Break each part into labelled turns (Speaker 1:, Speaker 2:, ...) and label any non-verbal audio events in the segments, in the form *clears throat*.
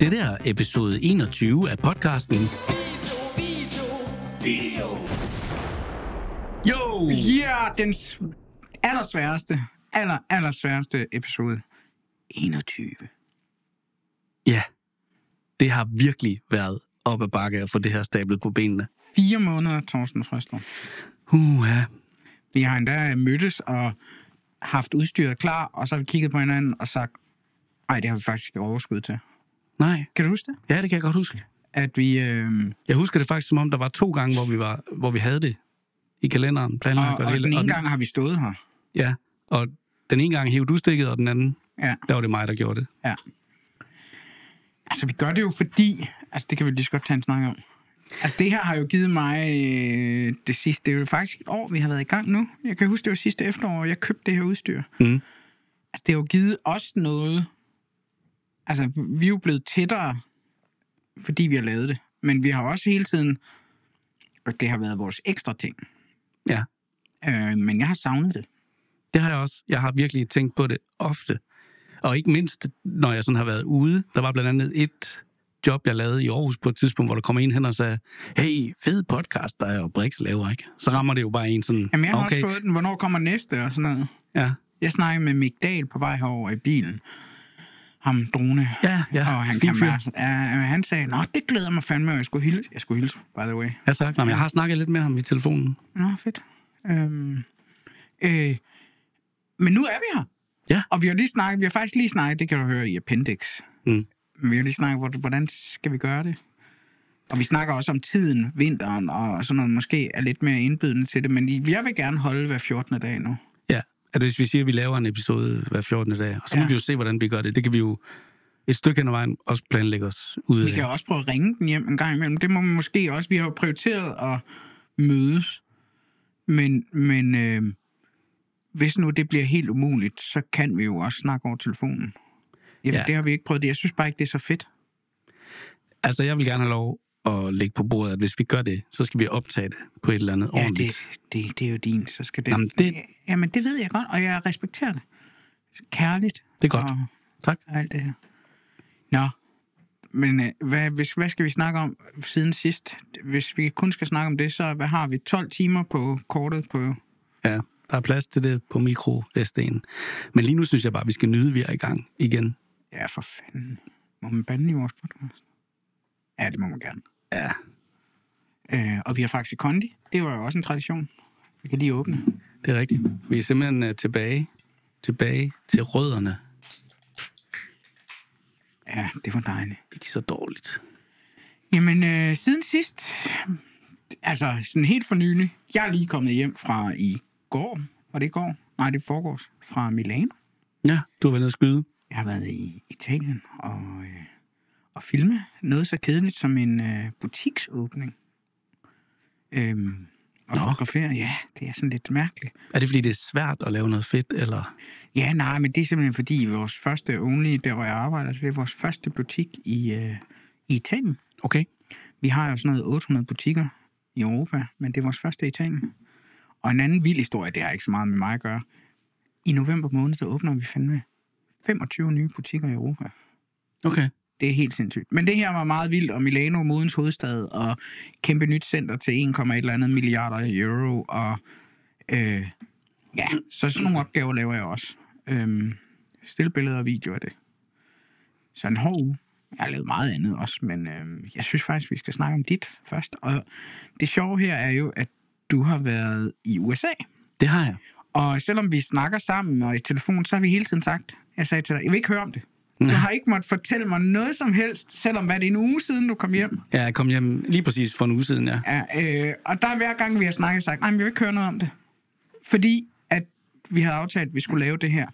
Speaker 1: Det er episode 21 af podcasten. Jo!
Speaker 2: Ja, den s- allersværeste, aller, allersværeste episode. 21.
Speaker 1: Ja, det har virkelig været op ad bakke at få det her stablet på benene.
Speaker 2: Fire måneder, Thorsten Frøstrup.
Speaker 1: Uha.
Speaker 2: Vi har endda mødtes og haft udstyret klar, og så har vi kigget på hinanden og sagt, ej, det har vi faktisk ikke overskud til.
Speaker 1: Nej,
Speaker 2: Kan du huske det?
Speaker 1: ja, det kan jeg godt huske.
Speaker 2: At vi... Øh,
Speaker 1: Jeg husker det faktisk, som om der var to gange, hvor vi, var, hvor vi havde det i kalenderen planlagt.
Speaker 2: og,
Speaker 1: det
Speaker 2: og
Speaker 1: hele.
Speaker 2: den ene
Speaker 1: den-
Speaker 2: gang har vi stået her.
Speaker 1: Ja, og den ene gang hævde du stikket, og den anden,
Speaker 2: Ja,
Speaker 1: der var det mig, der gjorde det.
Speaker 2: ja. Altså, vi gør det jo fordi... Altså, det kan vi lige så godt tage en snak om. Altså, det her har jo givet mig øh, det sidste... Det er jo faktisk et år, vi har været i gang nu. Jeg kan huske, det var sidste efterår, jeg købte det her udstyr.
Speaker 1: Mm.
Speaker 2: Altså, det har jo givet os noget... Altså, vi er jo blevet tættere, fordi vi har lavet det. Men vi har også hele tiden... Og det har været vores ekstra ting.
Speaker 1: Ja,
Speaker 2: Øh, men jeg har savnet det.
Speaker 1: det har jeg også. Jeg har virkelig tænkt på det ofte. Og ikke mindst, når jeg sådan har været ude. Der var blandt andet et job, jeg lavede i Aarhus på et tidspunkt, hvor der kom en hen og sagde, hey, fed podcast, der er jo Brix laver, ikke? Så rammer det jo bare en sådan,
Speaker 2: Jamen, jeg har
Speaker 1: okay,
Speaker 2: også fået den. Hvornår kommer næste og sådan noget?
Speaker 1: ja,
Speaker 2: Jeg snakkede med Mick Dahl på vej herover i bilen. Ham drone.
Speaker 1: Ja, ja,
Speaker 2: Og han, kan ja, han sagde, Nå, det glæder mig fandme, og jeg skulle hilse. Jeg skulle hilse, by the way.
Speaker 1: ja tak. Nå, men jeg har snakket lidt med ham i telefonen.
Speaker 2: Nå, fedt. Øhm, øh, men nu er vi her.
Speaker 1: Ja.
Speaker 2: Og vi har lige snakket, vi har faktisk lige snakket, det kan du høre i Appendix.
Speaker 1: Mm.
Speaker 2: Men vi har lige snakket, hvor- hvordan skal vi gøre det? Og vi snakker også om tiden, vinteren og sådan noget, måske er lidt mere indbydende til det, men jeg vil gerne holde hver 14. dag nu.
Speaker 1: At hvis vi siger, at vi laver en episode hver 14. dag, og så må
Speaker 2: Ja.
Speaker 1: vi jo se, hvordan vi gør det. Det kan vi jo et stykke hen ad vejen også planlægge os ud
Speaker 2: Vi
Speaker 1: af.
Speaker 2: kan også prøve at ringe den hjem en gang imellem. Det må man måske også. Vi har jo prioriteret at mødes. Men, men øh, hvis nu det bliver helt umuligt, så kan vi jo også snakke over telefonen. Jamen,
Speaker 1: Ja.
Speaker 2: det har vi ikke prøvet. Jeg synes bare ikke, det er så fedt.
Speaker 1: Altså, jeg vil gerne have lov at lægge på bordet, at hvis vi gør det, så skal vi optage det på et eller andet
Speaker 2: Ja,
Speaker 1: ordentligt.
Speaker 2: det, det, det er jo din, så skal det...
Speaker 1: Jamen, det-
Speaker 2: Jamen, det ved jeg godt, og jeg respekterer det. Kærligt.
Speaker 1: Det er godt.
Speaker 2: Og
Speaker 1: Tak.
Speaker 2: alt det her. Nå, men øh, hvad, hvis, hvad skal vi snakke om siden sidst? Hvis vi kun skal snakke om det, så hvad har vi? 12 timer på kortet på...
Speaker 1: Ja, der er plads til det på mikro SD'en. Men lige nu synes jeg bare, at vi skal nyde, at vi er i gang igen.
Speaker 2: Ja, for fanden. Må man bande i vores podcast? Ja, det må man gerne.
Speaker 1: Ja.
Speaker 2: Øh, og vi har faktisk kondi. Det var jo også en tradition. Vi kan lige åbne.
Speaker 1: Det er rigtigt. Vi er simpelthen uh, tilbage, tilbage til rødderne.
Speaker 2: Ja, det var dejligt.
Speaker 1: Ikke så dårligt.
Speaker 2: Jamen, øh, siden sidst, altså sådan helt for nylig, jeg er lige kommet hjem fra i går, var det i går? Nej, det foregårs, fra Milano.
Speaker 1: Ja, du har været nede at skyde.
Speaker 2: Jeg har været i Italien og, øh, og filme noget så kedeligt som en øh, butiksåbning. Øhm, og
Speaker 1: Nå.
Speaker 2: fotografere, ja, det er sådan lidt mærkeligt.
Speaker 1: Er det, fordi det er svært at lave noget fedt, eller?
Speaker 2: Ja, nej, men det er simpelthen fordi vores første only, der hvor jeg arbejder, det er vores første butik i, øh, i Italien.
Speaker 1: Okay.
Speaker 2: Vi har jo sådan noget 800 butikker i Europa, men det er vores første i Italien. Og en anden vild historie, det har ikke så meget med mig at gøre. I november måned, der åbner vi fandme 25 nye butikker i Europa.
Speaker 1: Okay.
Speaker 2: Det er helt sindssygt. Men det her var meget vildt, og Milano, modens hovedstad, og kæmpe nyt center til 1,1 eller andet milliarder euro, og øh, ja, så sådan nogle opgaver laver jeg også. Øhm, Stilbilleder og video af det. Så en hård uge. Jeg har lavet meget andet også, men øh, jeg synes faktisk, vi skal snakke om dit først. Og det sjove her er jo, at du har været i USA.
Speaker 1: Det har jeg.
Speaker 2: Og selvom vi snakker sammen og i telefon, så har vi hele tiden sagt, jeg sagde til dig, jeg vil ikke høre om det. Du har ikke måttet fortælle mig noget som helst, selvom hvad det er en uge siden, du kom hjem.
Speaker 1: Ja, jeg kom hjem lige præcis for en uge siden, ja.
Speaker 2: Ja, øh, og der er hver gang, vi har snakket, sagt, nej, men vi vil ikke høre noget om det. Fordi at vi havde aftalt, at vi skulle lave det her.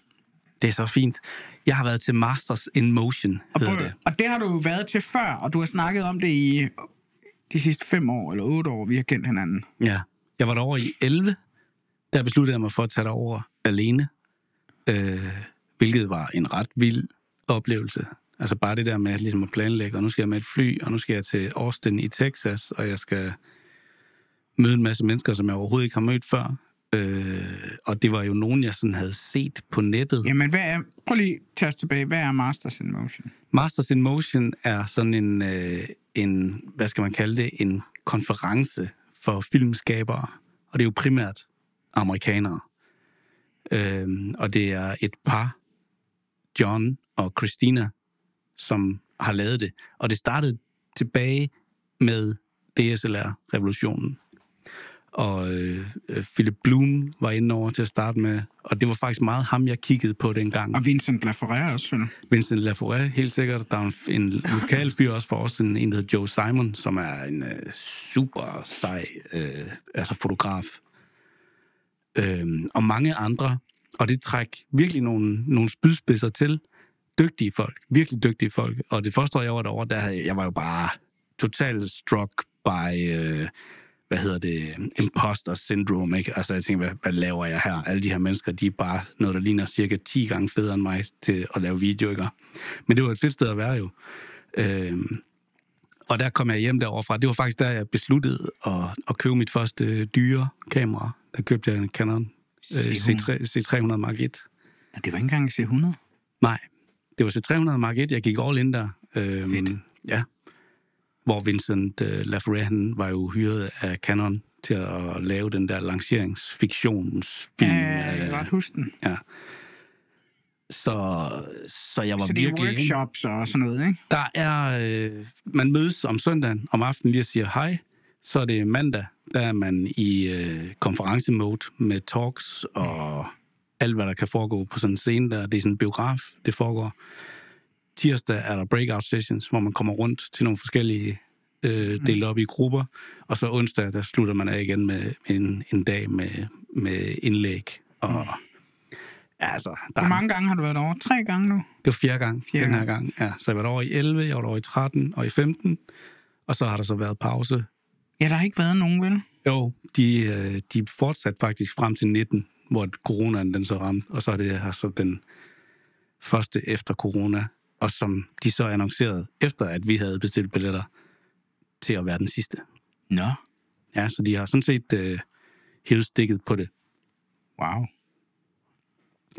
Speaker 1: Det er så fint. Jeg har været til Masters in Motion,
Speaker 2: Og, prøv,
Speaker 1: det.
Speaker 2: og det har du jo været til før, og du har snakket om det i de sidste fem år, eller otte år, vi har kendt hinanden.
Speaker 1: Ja. Jeg var derovre i 11. Der besluttede jeg mig for at tage derover alene. Øh, hvilket var en ret vild oplevelse. Altså bare det der med ligesom at planlægge, og nu skal jeg med et fly, og nu skal jeg til Austin i Texas, og jeg skal møde en masse mennesker, som jeg overhovedet ikke har mødt før. Øh, og det var jo nogen, jeg sådan havde set på nettet.
Speaker 2: Jamen, hvad er... Prøv lige at tage os tilbage. Hvad er Masters in Motion?
Speaker 1: Masters in Motion er sådan en, øh, en, hvad skal man kalde det, en konference for filmskabere. Og det er jo primært amerikanere. Øh, og det er et par, John og Christina, som har lavet det. Og det startede tilbage med DSLR-revolutionen. Og øh, Philip Bloom var inde over til at starte med, og det var faktisk meget ham, jeg kiggede på dengang.
Speaker 2: Og Vincent Laforet også, synes
Speaker 1: Vincent Laforet, helt sikkert. Der er en, en lokal fyr også for os, en, en der hedder Joe Simon, som er en øh, super sej øh, altså fotograf. Øh, og mange andre. Og det træk virkelig nogle, nogle spydspidser til. Dygtige folk, virkelig dygtige folk. Og det første år, jeg var derovre, der havde, jeg var jo bare totalt struck by... Øh, hvad hedder det, imposter syndrome, ikke? Altså, jeg tænkte, hvad, hvad laver jeg her? Alle de her mennesker, de er bare noget, der ligner cirka 10 gange federe end mig til at lave video, ikke? Men det var et fedt sted at være jo. Øhm, og der kom jeg hjem deroverfra. Det var faktisk der, jeg besluttede at, at købe mit første dyre kamera. Der købte jeg en Canon øh, C3, C300 Mark 1.
Speaker 2: Ja, det var ikke engang C100?
Speaker 1: Nej, det var C300 Mark 1. Jeg gik all in der. Øhm,
Speaker 2: Fedt.
Speaker 1: Ja, hvor Vincent uh, Lafayette, han var jo hyret af Canon til at lave den der lanceringsfiktionsfilm.
Speaker 2: Ja, jeg kan
Speaker 1: øh,
Speaker 2: godt huske den.
Speaker 1: ja. Så, så jeg var
Speaker 2: Så det er
Speaker 1: virkelig...
Speaker 2: workshops og sådan noget, ikke?
Speaker 1: Der er... Øh, man mødes om søndagen, om aftenen lige og siger hej. Så er det mandag, der er man i øh, konferencemode med talks og alt, hvad der kan foregå på sådan en scene der. Det er sådan en biograf, det foregår. Tirsdag er der breakout sessions, hvor man kommer rundt til nogle forskellige øh, delt op i grupper. Og så onsdag, der slutter man af igen med en, en dag med, med indlæg. Og ja, altså, der
Speaker 2: Hvor
Speaker 1: er,
Speaker 2: mange gange har du været over? Tre gange nu?
Speaker 1: det var fjerde gang
Speaker 2: Fjerde
Speaker 1: den her gang. Ja, så jeg var over i 11, jeg var over i 13 og i 15. Og så har der så været pause.
Speaker 2: Ja, der har ikke været nogen, vel?
Speaker 1: Jo, de, øh, de fortsatte faktisk frem til 19, hvor coronaen den så ramte. Og så er det her så den første efter corona. Og som de så annoncerede, efter at vi havde bestilt billetter, til at være den sidste.
Speaker 2: Nå.
Speaker 1: Ja, så de har sådan set øh, hævet stikket på det.
Speaker 2: Wow.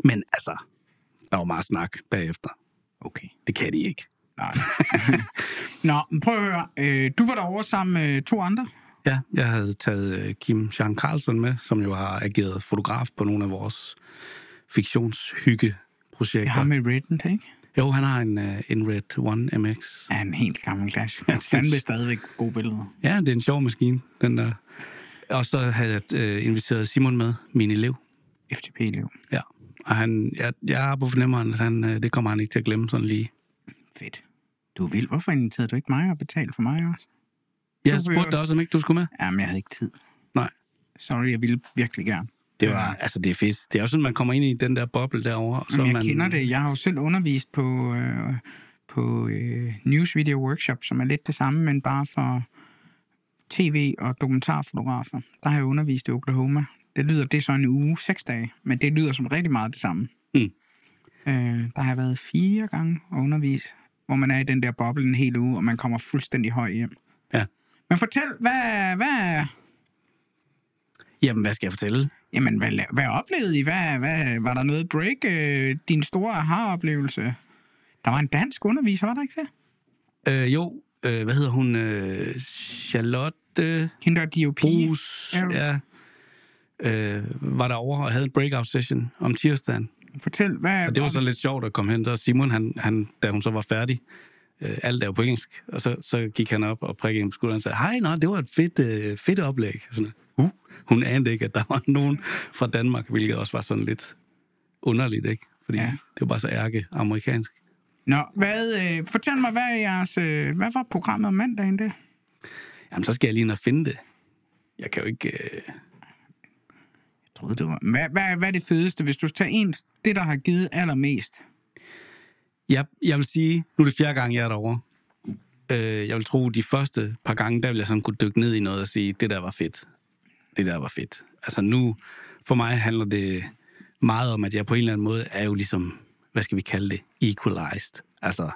Speaker 1: Men altså, der var meget snak bagefter.
Speaker 2: Okay.
Speaker 1: Det kan de ikke.
Speaker 2: Nej. *laughs* Nå, men prøv at høre. Øh, du var derovre sammen med to andre.
Speaker 1: Ja, jeg havde taget øh, Kim Jean Carlsen med, som jo har ageret fotograf på nogle af vores fiktionshyggeprojekter.
Speaker 2: Jeg har med Redden, ikke?
Speaker 1: Jo, han har en, øh, en Red One MX.
Speaker 2: Ja, en helt gammel glas.
Speaker 1: Ja, det-
Speaker 2: Fandme stadigvæk gode billeder.
Speaker 1: Ja, det er en sjov maskine, den der. Og så havde jeg øh, inviteret Simon med, min elev.
Speaker 2: FTP-elev.
Speaker 1: Ja. Og han, jeg, jeg har på fornemmeren, at han, øh, det kommer han ikke til at glemme sådan lige.
Speaker 2: Fedt. Du er vild. Hvorfor inviterede du ikke mig og betalte for mig også?
Speaker 1: Jeg spurgte
Speaker 2: vil-
Speaker 1: dig også, om ikke du skulle med.
Speaker 2: Jamen, jeg havde ikke tid.
Speaker 1: Nej.
Speaker 2: Sorry, jeg ville virkelig gerne.
Speaker 1: Det var, altså det er fedt. Det er også sådan, man kommer ind i den der boble derovre. Og så
Speaker 2: Jamen, jeg
Speaker 1: man,
Speaker 2: kender det. Jeg har jo selv undervist på, øh, på øh, News Video Workshop, som er lidt det samme, men bare for tv- og dokumentarfotografer. Der har jeg undervist i Oklahoma. Det lyder, det er så en uge, seks dage, men det lyder som rigtig meget det samme.
Speaker 1: Mm.
Speaker 2: Øh, der har jeg været fire gange at undervise, hvor man er i den der boble en hel uge, og man kommer fuldstændig høj hjem.
Speaker 1: Ja.
Speaker 2: Men fortæl, hvad, hvad,
Speaker 1: Jamen, hvad skal jeg fortælle?
Speaker 2: Jamen, hvad, hvad oplevede I? Hvad, hvad, var der noget break? Øh, din store aha-oplevelse? Der var en dansk underviser, var der ikke det?
Speaker 1: Øh, jo, øh, hvad hedder hun? Øh, Charlotte
Speaker 2: Hende der.
Speaker 1: Brugs.
Speaker 2: Ja.
Speaker 1: Ja. Øh, var derovre og havde en breakout session om tirsdagen.
Speaker 2: Fortæl, hvad...
Speaker 1: Og det var så lidt sjovt at komme hen. Så Simon, han, han, da hun så var færdig, øh, alt er jo på engelsk, og så, så gik han op og prikkede hende på skulderen og sagde, hej, nå, det var et fedt, øh, fedt oplæg. Sådan, uh, hun anede ikke, at der var nogen fra Danmark, hvilket også var sådan lidt underligt, ikke? Fordi
Speaker 2: Ja.
Speaker 1: det var bare så ærke amerikansk.
Speaker 2: Nå, hvad, øh, fortæl mig, hvad, er jeres, øh, hvad var programmet om mandagen det?
Speaker 1: Jamen, så skal jeg lige ind og finde det. Jeg kan jo ikke... Øh...
Speaker 2: Jeg troede, det var... Hvad, hvad, hvad er det fedeste, hvis du tager en, det, der har givet allermest?
Speaker 1: Jeg, jeg vil sige, nu er det fjerde gang, jeg er derovre. Øh, jeg vil tro, de første par gange, der vil jeg sådan kunne dykke ned i noget og sige, det der var fedt. Det der var fedt. Altså nu, for mig handler det meget om, at jeg på en eller anden måde er jo ligesom, hvad skal vi kalde det, equalized. Altså,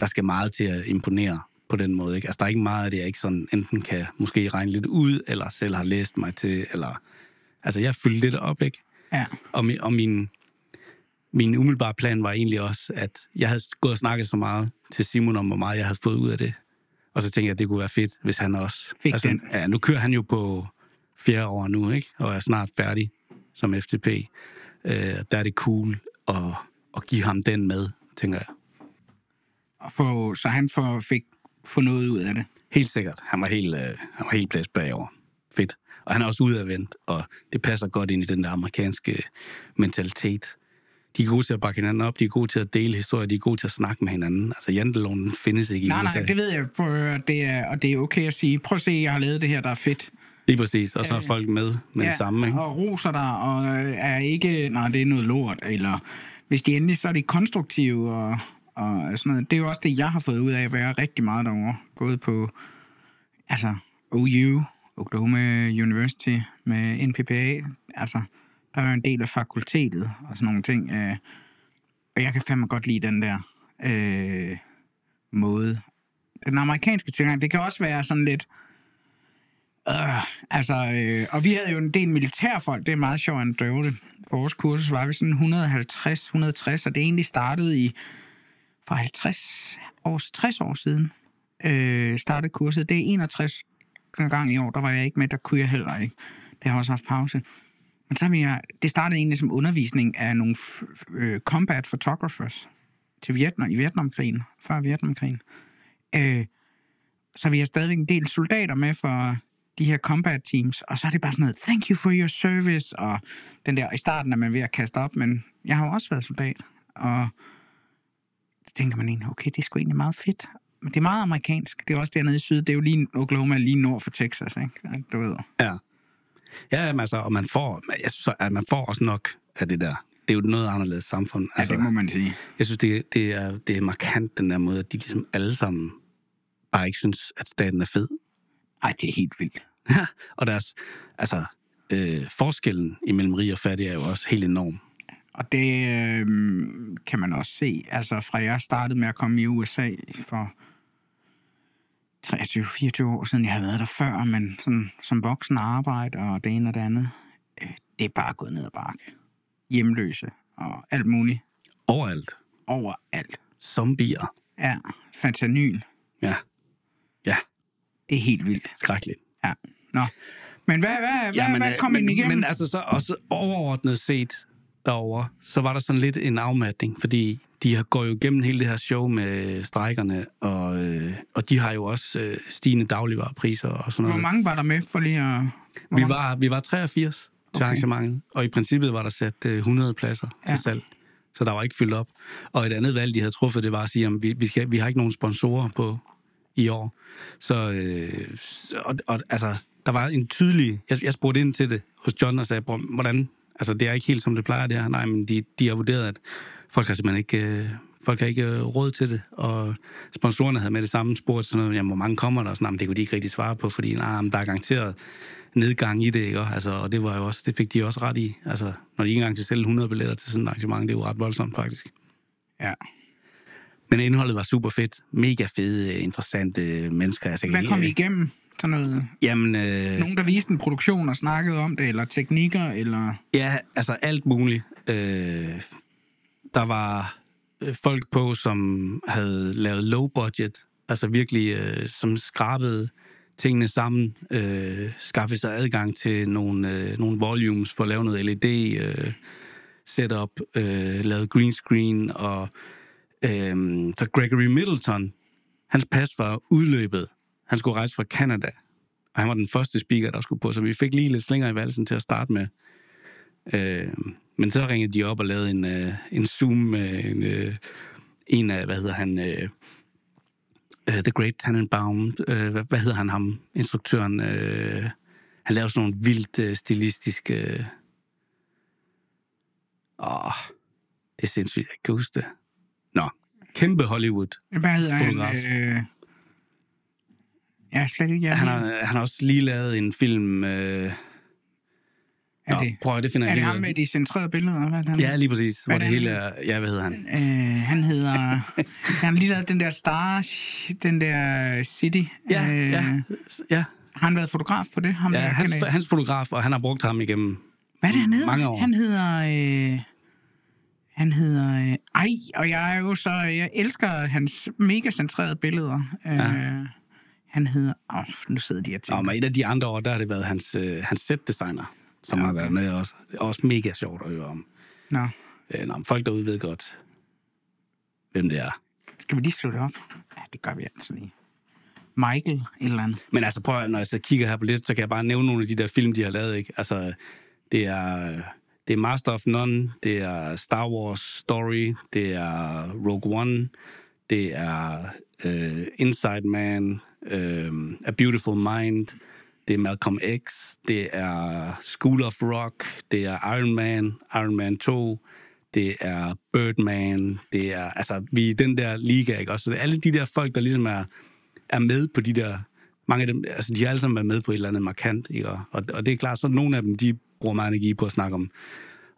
Speaker 1: der skal meget til at imponere på den måde. Ikke? Altså, der er ikke meget af det, jeg ikke sådan enten kan måske regne lidt ud, eller selv har læst mig til, eller Altså, jeg fyldte lidt op, ikke?
Speaker 2: Ja.
Speaker 1: Og, mi, og min, min umiddelbare plan var egentlig også, at jeg havde gået og snakket så meget til Simon om, hvor meget jeg havde fået ud af det. Og så tænkte jeg, at det kunne være fedt, hvis han også...
Speaker 2: Fik
Speaker 1: altså,
Speaker 2: den.
Speaker 1: Ja, nu kører han jo på fjerde år nu, ikke? Og er snart færdig som FTP. Øh, der er det cool at, at give ham den med, tænker jeg.
Speaker 2: Og få, så han får, fik få noget ud af det.
Speaker 1: Helt sikkert. Han var helt, øh, han var helt plads bagover. Fedt. Og han er også udadvendt, og det passer godt ind i den der amerikanske mentalitet. De er gode til at bakke hinanden op, de er gode til at dele historier, de er gode til at snakke med hinanden. Altså, janteloven findes ikke
Speaker 2: Nej,
Speaker 1: i USA.
Speaker 2: nej, det ved jeg, det er, og det er okay at sige, prøv at se, jeg har lavet det her, der er fedt.
Speaker 1: Lige præcis, og så er folk med med det samme, ikke?
Speaker 2: og roser dig, og øh, er ikke, nej, det er noget lort, eller hvis de endelig, så er de konstruktive, og, og sådan noget. Det er jo også det, jeg har fået ud af at være rigtig meget derovre. Gået på, altså, OU, Oklahoma University, med NPPA, altså, der er jo en del af fakultetet, og sådan nogle ting. Øh, og jeg kan fandme godt lide den der øh, måde. Den amerikanske tilgang, det kan også være sådan lidt, Øh, altså, øh, og vi havde jo en del militærfolk, det er meget sjovt at døve det. På vores kursus var vi sådan 150-160, og det egentlig startede i for 50 år, 60 år siden. Øh, startede kurset. Det er 61 gang i år, der var jeg ikke med, der kunne jeg heller ikke. Det har også haft pause. Men så vil jeg, det startede egentlig som undervisning af nogle f- øh, combat photographers til Vietnam, i Vietnamkrigen, før Vietnamkrigen. Øh, så vi har stadigvæk en del soldater med for de her combat teams, og så er det bare sådan noget, thank you for your service, og den der, i starten er man ved at kaste op, men jeg har jo også været soldat, og så tænker man egentlig, okay, det er sgu egentlig meget fedt, men det er meget amerikansk, det er også dernede i syd, det er jo lige, Oklahoma lige nord for Texas, ikke? Altså, du ved.
Speaker 1: Ja. Ja, jamen, altså, og man får, jeg synes, at man får også nok af det der. Det er jo noget anderledes samfund.
Speaker 2: Ja, det må man sige.
Speaker 1: Jeg synes, det, det, er, det er markant, den der måde, at de ligesom alle sammen bare ikke synes, at staten er fed.
Speaker 2: Ej, det er helt vildt. *laughs*
Speaker 1: og deres, altså, øh, forskellen imellem rig og fattig er jo også helt enorm.
Speaker 2: Og det øh, kan man også se, altså fra jeg startede med at komme i USA for 23-24 år siden, jeg havde været der før, men sådan, som voksen arbejde og det ene og det andet, øh, det er bare gået ned ad bakke. Hjemløse og alt muligt.
Speaker 1: Overalt.
Speaker 2: Overalt.
Speaker 1: Zombier.
Speaker 2: Ja, fentanyl.
Speaker 1: Ja. Ja,
Speaker 2: Det er helt vildt.
Speaker 1: skrækkeligt.
Speaker 2: Ja. Nå. Men hvad, hvad,
Speaker 1: Ja,
Speaker 2: hvad, hvad kom
Speaker 1: men,
Speaker 2: igennem?
Speaker 1: Men altså, så også overordnet set derovre, så var der sådan lidt en afmatning, fordi de har- går jo igennem hele det her show med strækkerne, og, øh, og de har jo også øh, stigende dagligvarepriser og sådan
Speaker 2: Hvor
Speaker 1: noget.
Speaker 2: mange var der med for lige at... hvor
Speaker 1: Vi var, vi var 83 til
Speaker 2: Okay.
Speaker 1: arrangementet, og i princippet var der sat øh, 100 pladser
Speaker 2: Ja.
Speaker 1: til salg. Så der var ikke fyldt op. Og et andet valg, de havde truffet, det var at sige, at vi, vi, skal, vi har ikke nogen sponsorer på i år. Så, øh, og, og, altså, der var en tydelig... Jeg, jeg spurgte ind til det hos John og sagde, "Bror, hvordan... Altså, det er ikke helt, som det plejer, det her. Nej, men de, de har vurderet, at folk har simpelthen ikke... Øh, folk har ikke øh, råd til det, og sponsorerne havde med det samme spurgt sådan noget, jamen, hvor mange kommer der? Og sådan, "Jamen, det kunne de ikke rigtig svare på, fordi nej, men der er garanteret nedgang i det, ikke? Altså, og det var jo også, det fik de også ret i. Altså, når de ikke engang til sælge 100 billetter til sådan et arrangement, det er jo ret voldsomt, faktisk.
Speaker 2: Ja.
Speaker 1: Men indholdet var super fedt. Mega fede, interessante mennesker. Altså,
Speaker 2: Hvad kom I igennem? Sådan noget,
Speaker 1: Jamen, øh,
Speaker 2: nogen, der viste en produktion og snakkede om det, eller teknikker, eller...
Speaker 1: ja, altså alt muligt. Øh, der var øh, folk på, som havde lavet low budget, altså virkelig, øh, som skrabede tingene sammen, øh, skaffede sig adgang til nogle, øh, nogle volumes for at lave noget LED, øh, setup, øh, lavet green screen, og øh, så Gregory Middleton, hans pas var udløbet. Han skulle rejse fra Canada, og han var den første speaker, der skulle på, så vi fik lige lidt slinger i valsen til at starte med. Øh, men så ringede de op og lavede en, øh, en Zoom med en, øh, en af, hvad hedder han, øh, uh, The Great Tannenbaum, øh, hvad, hvad hedder han ham, instruktøren, øh, han lavede sådan nogle vildt øh, stilistiske... Øh, åh, det er sindssygt, jeg kan huske det. Nå, kæmpe Hollywood.
Speaker 2: Hvad hedder han? Øh... Ja, slet ikke. Jeg
Speaker 1: Han har, han har også lige lavet en film... Øh,
Speaker 2: er,
Speaker 1: nå,
Speaker 2: det,
Speaker 1: prøv at det finder
Speaker 2: er
Speaker 1: jeg
Speaker 2: det
Speaker 1: lige
Speaker 2: ham
Speaker 1: ud
Speaker 2: med de centrerede billeder? Hvad er det, han
Speaker 1: Ja, lige præcis. Hvor
Speaker 2: Hvad
Speaker 1: det
Speaker 2: er
Speaker 1: hele
Speaker 2: det,
Speaker 1: er... Ja, hvad hedder han?
Speaker 2: Øh, han hedder... *laughs* han har lige lavet den der Star... Den der City.
Speaker 1: Ja,
Speaker 2: øh,
Speaker 1: ja, ja.
Speaker 2: Har han været fotograf på det? Ham
Speaker 1: ja
Speaker 2: der
Speaker 1: hans,
Speaker 2: jeg.
Speaker 1: hans fotograf, og han har brugt ham igennem
Speaker 2: Hvad er det, han hedder?
Speaker 1: Mange år.
Speaker 2: Han hedder... Øh, han hedder... Øh, ej, og jeg er jo så... Jeg elsker hans mega centrerede billeder. Øh,
Speaker 1: Ja.
Speaker 2: Han hedder... Åh, nu sidder de og tænker.
Speaker 1: Nå, men et af de andre år, der har det været hans, øh, hans setdesigner, som
Speaker 2: Ja, okay.
Speaker 1: har været med også. Det er også mega sjovt at høre om.
Speaker 2: Nå,
Speaker 1: Øh, nå, folk derude ved godt, hvem det er.
Speaker 2: skal vi lige slå det op? Ja, det gør vi altså lige. Michael, eller andet.
Speaker 1: Men altså, prøv når jeg så kigger her på listen, så kan jeg bare nævne nogle af de der film, de har lavet, ikke? Altså, det er, det er Master of None, det er Star Wars Story, det er Rogue One, det er uh, Inside Man, uh, A Beautiful Mind, det er Malcolm X, det er School of Rock, det er Iron Man, Iron Man 2, det er Birdman, det er, altså, vi er den der liga, ikke? Også, så det er alle de der folk, der ligesom er, er med på de der, mange af dem, altså de har alle sammen været med på et eller andet markant, ikke? Og, og, det er klart, så nogle af dem, de bruger meget energi på at snakke om,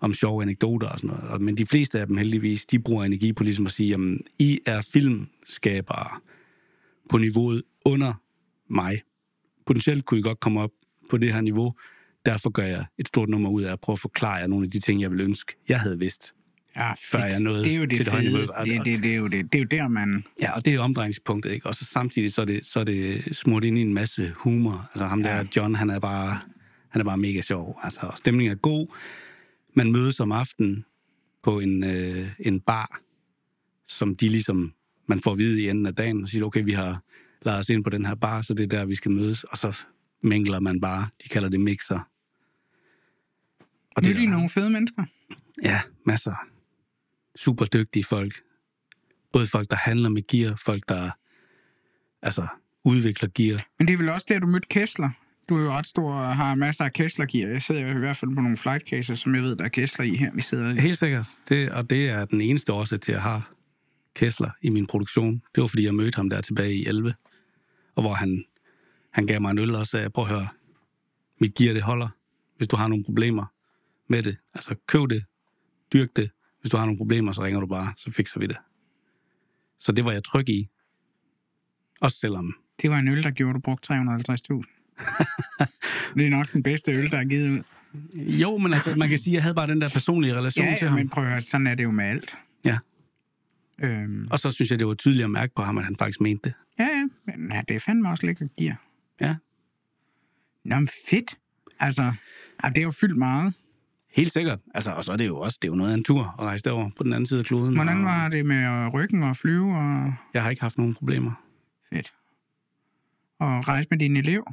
Speaker 1: om sjove anekdoter og sådan noget. Men de fleste af dem heldigvis, de bruger energi på ligesom at sige, jamen, I er filmskabere på niveauet under mig. Potentielt kunne I godt komme op på det her niveau. Derfor gør jeg et stort nummer ud af at prøve at forklare jer nogle af de ting, jeg vil ønske, jeg havde vidst.
Speaker 2: Ja,
Speaker 1: Før jeg nåede
Speaker 2: det er jo det
Speaker 1: til det høje niveau.
Speaker 2: Det, det, det, er jo det, det er jo der, man...
Speaker 1: Ja, og det er omdrejningspunktet, ikke? Og så samtidig så er det, så er det smurt ind i en masse humor. Altså ham der,
Speaker 2: Ja.
Speaker 1: John, han er bare, han er bare mega sjov. Altså, og stemningen er god. Man mødes om aftenen på en, øh, en bar, som de ligesom, man får at vide i enden af dagen, og siger, okay, vi har lavet os ind på den her bar, så det er der, vi skal mødes. Og så mingler man bare. De kalder det mixer. Og
Speaker 2: Nu er de nogle fede mennesker.
Speaker 1: Ja, masser. Super dygtige folk. Både folk, der handler med gear, folk, der altså, udvikler gear.
Speaker 2: Men det er vel også der, du mødte Kessler. Du er jo ret stor og har masser af Kessler-gear. Jeg sidder i hvert fald på nogle flight cases, som jeg ved, der er Kessler i her, vi sidder i.
Speaker 1: Helt sikkert. Det, og det er den eneste årsag til, at jeg har Kessler i min produktion. Det var, fordi jeg mødte ham der tilbage i 11. Og hvor han, han gav mig en øl og sagde, prøv at høre, mit gear det holder. Hvis du har nogle problemer med det, altså køb det, dyrk det. Hvis du har nogle problemer, så ringer du bare, så fikser vi det. Så det var jeg tryg i. Også selvom
Speaker 2: Det var en øl, der gjorde, du brugte 350.000. *laughs* det er nok den bedste øl, der er givet ud.
Speaker 1: Jo, men altså, man kan sige, at jeg havde bare den der personlige relation
Speaker 2: Ja,
Speaker 1: til
Speaker 2: ja,
Speaker 1: ham.
Speaker 2: men prøv at høre, sådan er det jo med alt.
Speaker 1: Ja.
Speaker 2: Øhm,
Speaker 1: Og så synes jeg, det var tydeligt at mærke på ham, at han faktisk mente det.
Speaker 2: ja, ja, men ja, det er fandme også lækkert gear.
Speaker 1: Ja.
Speaker 2: Nå, men fedt. Altså, det er jo fyldt meget.
Speaker 1: Helt sikkert. Altså, og så er det jo også det er jo noget af en tur at rejse derover på den anden side af kloden.
Speaker 2: Hvordan
Speaker 1: og
Speaker 2: var det med ryggen og flyve og
Speaker 1: Jeg har ikke haft nogen problemer.
Speaker 2: fedt? Og rejse med din elev?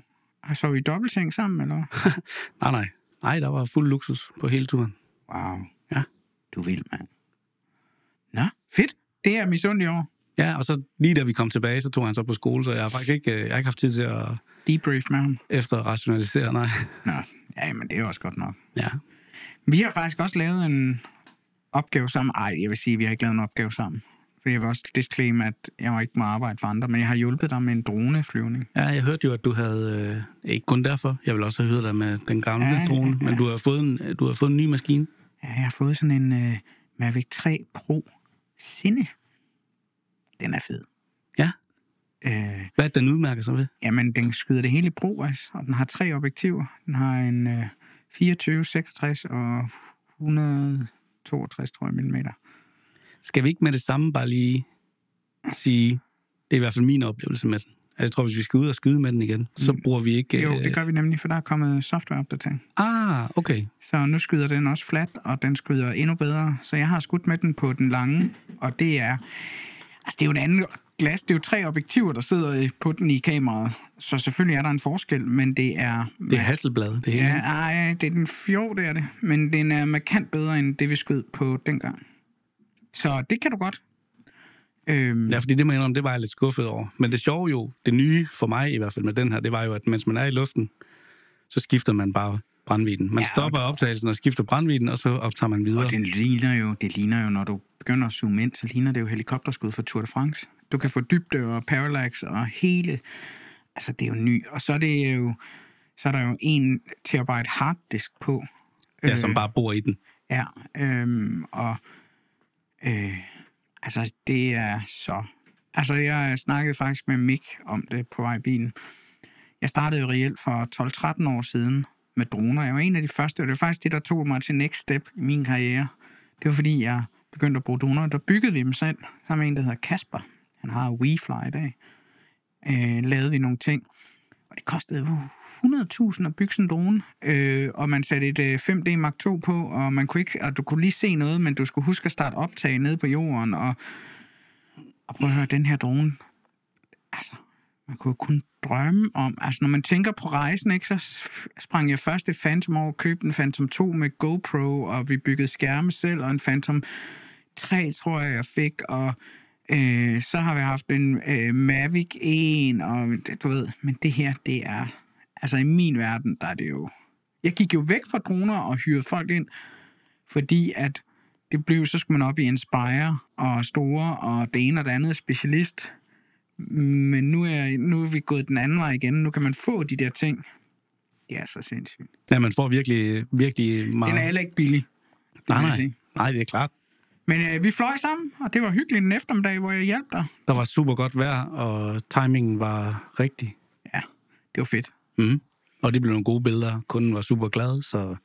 Speaker 2: Har så i dobbeltseng sammen, eller? *laughs*
Speaker 1: Nej, nej. Nej, der var fuld luksus på hele turen.
Speaker 2: Wow.
Speaker 1: Ja.
Speaker 2: Du vil, mand. Nå, fedt. Det er misundelig over.
Speaker 1: Ja, og så lige da vi kom tilbage, så tog han så på skole, så jeg har faktisk ikke, øh, jeg har ikke haft tid til at
Speaker 2: Debrief med ham.
Speaker 1: efter rationalisere, nej.
Speaker 2: Nå, ja, men det er også godt nok.
Speaker 1: Ja.
Speaker 2: Vi har faktisk også lavet en opgave sammen. Ej, jeg vil sige, at vi har ikke lavet en opgave sammen. For jeg vil også disclaim, at jeg må ikke må arbejde for andre, men jeg har hjulpet dig med en droneflyvning.
Speaker 1: ja, jeg hørte jo, at du havde, øh, ikke kun derfor, jeg vil også have hørt dig med den gamle
Speaker 2: Ja,
Speaker 1: drone,
Speaker 2: ja.
Speaker 1: men du har, fået en, du har fået en ny maskine.
Speaker 2: Ja, jeg har fået sådan en uh, Mavic 3 Pro Cine. Den er fed.
Speaker 1: Ja.
Speaker 2: Øh,
Speaker 1: Hvad er det, den udmærker sig ved?
Speaker 2: jamen, den skyder det hele i ProRes, og den har tre objektiver. Den har en uh, 24, 66 og 162, tror jeg, millimeter.
Speaker 1: Skal vi ikke med det samme bare lige sige, det er i hvert fald min oplevelse med den. Altså, jeg tror, hvis vi skal ud og skyde med den igen, så bruger vi ikke...
Speaker 2: Mm. Jo,
Speaker 1: øh,
Speaker 2: det gør vi nemlig, for der er kommet softwareopdatering.
Speaker 1: Ah, okay.
Speaker 2: Så nu skyder den også flat, og den skyder endnu bedre. Så jeg har skudt med den på den lange, og det er... Altså, det er jo et andet glas. Det er jo tre objektiver, der sidder på den i kameraet. Så selvfølgelig er der en forskel, men det er...
Speaker 1: Det er Hasselblad, det hele.
Speaker 2: Ja, ej, det er den fjord, det er det. Men den er markant bedre, end det, vi skød på dengang. Så det kan du godt. Øhm,
Speaker 1: Ja, fordi det må jeg indrømme, det var jeg lidt skuffet over. Men det sjove jo, det nye for mig i hvert fald med den her, det var jo, at mens man er i luften, så skifter man bare brændviden. Man
Speaker 2: Ja,
Speaker 1: stopper optagelsen og skifter brændviden, og så optager man videre.
Speaker 2: Og den ligner jo, det ligner jo, når du begynder at zoome ind, så ligner det jo helikopterskud fra Tour de France. Du kan få dybde og parallax og hele... Altså, det er jo ny. Og så er det jo... Så er der jo en terabyte harddisk på.
Speaker 1: Ja, som bare bor i den.
Speaker 2: Ja, øhm, og... Øh, altså, det er så... Altså, jeg snakkede faktisk med Mick om det på vej i bilen. Jeg startede jo reelt for 12-13 år siden med droner. Jeg var en af de første, og det var faktisk det, der tog mig til next step i min karriere. Det var fordi, jeg begyndte at bruge droner. Der byggede vi dem selv, sammen med en, der hedder Kasper. Han har WeFly i dag. Øh, lavede vi nogle ting. Det kostede 100.000 at bygge sådan en drone. Øh, og man satte et øh, 5D Mark II på, og man kunne ikke, og du kunne lige se noget, men du skulle huske at starte optag nede på jorden. Og, og prøv at høre, den her drone, altså, man kunne kun drømme om, altså når man tænker på rejsen, ikke, så sprang jeg først et Phantom over, købte en Phantom 2 med GoPro, og vi byggede skærme selv, og en Phantom 3, tror jeg, jeg fik, og øh, så har vi haft en øh, Mavic 1, og du ved, men det her, det er, altså i min verden, der er det jo, jeg gik jo væk fra droner og hyrede folk ind, fordi at det blev, så skulle man op i Inspire og store, og det ene og det andet specialist, men nu er, nu er vi gået den anden vej igen. Nu kan man få de der ting. Det er så sindssygt.
Speaker 1: Ja, man får virkelig, virkelig meget...
Speaker 2: Den er heller ikke billig.
Speaker 1: Nej, nej. Nej, det er klart.
Speaker 2: Men øh, vi fløj sammen, og det var hyggeligt en eftermiddag, hvor jeg hjalp dig.
Speaker 1: Der var super godt vejr, og timingen var rigtig.
Speaker 2: Ja, det var fedt.
Speaker 1: Mm. Og det blev nogle gode billeder. Kunden var super glad, så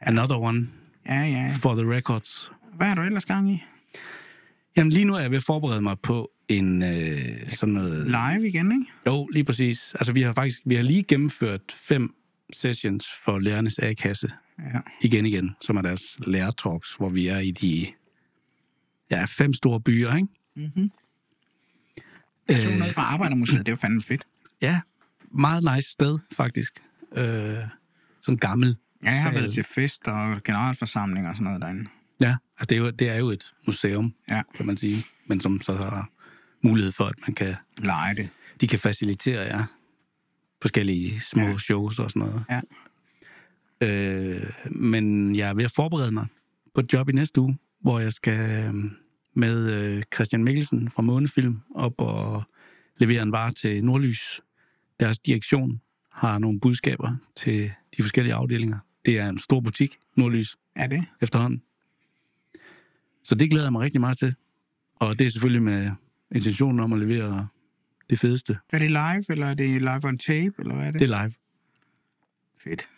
Speaker 1: another one
Speaker 2: Ja, ja. ja.
Speaker 1: for the records.
Speaker 2: Hvad har du ellers gang i?
Speaker 1: Jamen lige nu er jeg ved at forberede mig på en øh, sådan noget...
Speaker 2: Live igen, ikke?
Speaker 1: Jo, lige præcis. Altså vi har faktisk vi har lige gennemført fem sessions for lærernes A-kasse
Speaker 2: Ja.
Speaker 1: igen igen, som er deres lærertalks, hvor vi er i de ja, fem store byer, ikke?
Speaker 2: Mm-hmm. Jeg så
Speaker 1: Øh.
Speaker 2: noget fra Arbejdermuseet, *clears throat* det var fandme fedt.
Speaker 1: Ja, meget nice sted, faktisk. Øh, sådan gammel
Speaker 2: Ja, jeg har
Speaker 1: sal.
Speaker 2: været til fest og generalforsamling og sådan noget derinde.
Speaker 1: Ja, altså det er, jo, det er jo et museum,
Speaker 2: Ja,
Speaker 1: kan man sige, men som så har mulighed for, at man kan,
Speaker 2: lege det.
Speaker 1: de kan facilitere ja, forskellige små
Speaker 2: Ja.
Speaker 1: shows og sådan noget.
Speaker 2: Ja.
Speaker 1: Øh, men jeg er ved at forberede mig på et job i næste uge, hvor jeg skal øh, med øh, Christian Mikkelsen fra Månefilm op og levere en vare til Nordlys. Deres direktion har nogle budskaber til de forskellige afdelinger. Det er en stor butik, Nordlys,
Speaker 2: Er det?
Speaker 1: efterhånden. Så det glæder jeg mig rigtig meget til. Og det er selvfølgelig med intentionen om at levere det fedeste.
Speaker 2: Er det live, eller er det live on tape, eller hvad er det?
Speaker 1: Det er live.
Speaker 2: Fedt.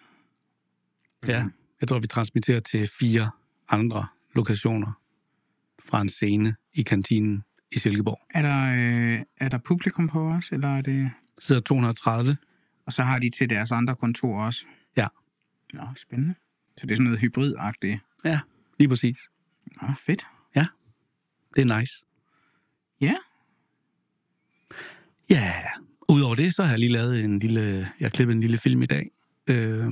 Speaker 1: Ja, jeg tror, vi transmitterer til fire andre lokationer fra en scene i kantinen i Silkeborg.
Speaker 2: Er der, øh, er der publikum på os, eller er det...
Speaker 1: Der sidder 230.
Speaker 2: Og så har de til deres andre kontor også.
Speaker 1: Ja.
Speaker 2: Nå, spændende. Så det er sådan noget hybridagtigt.
Speaker 1: Ja, lige præcis.
Speaker 2: Nå, fedt.
Speaker 1: Det er nice.
Speaker 2: Ja.
Speaker 1: Ja, udover det, så har jeg lige lavet en lille... Jeg har klippet en lille film i dag, øh,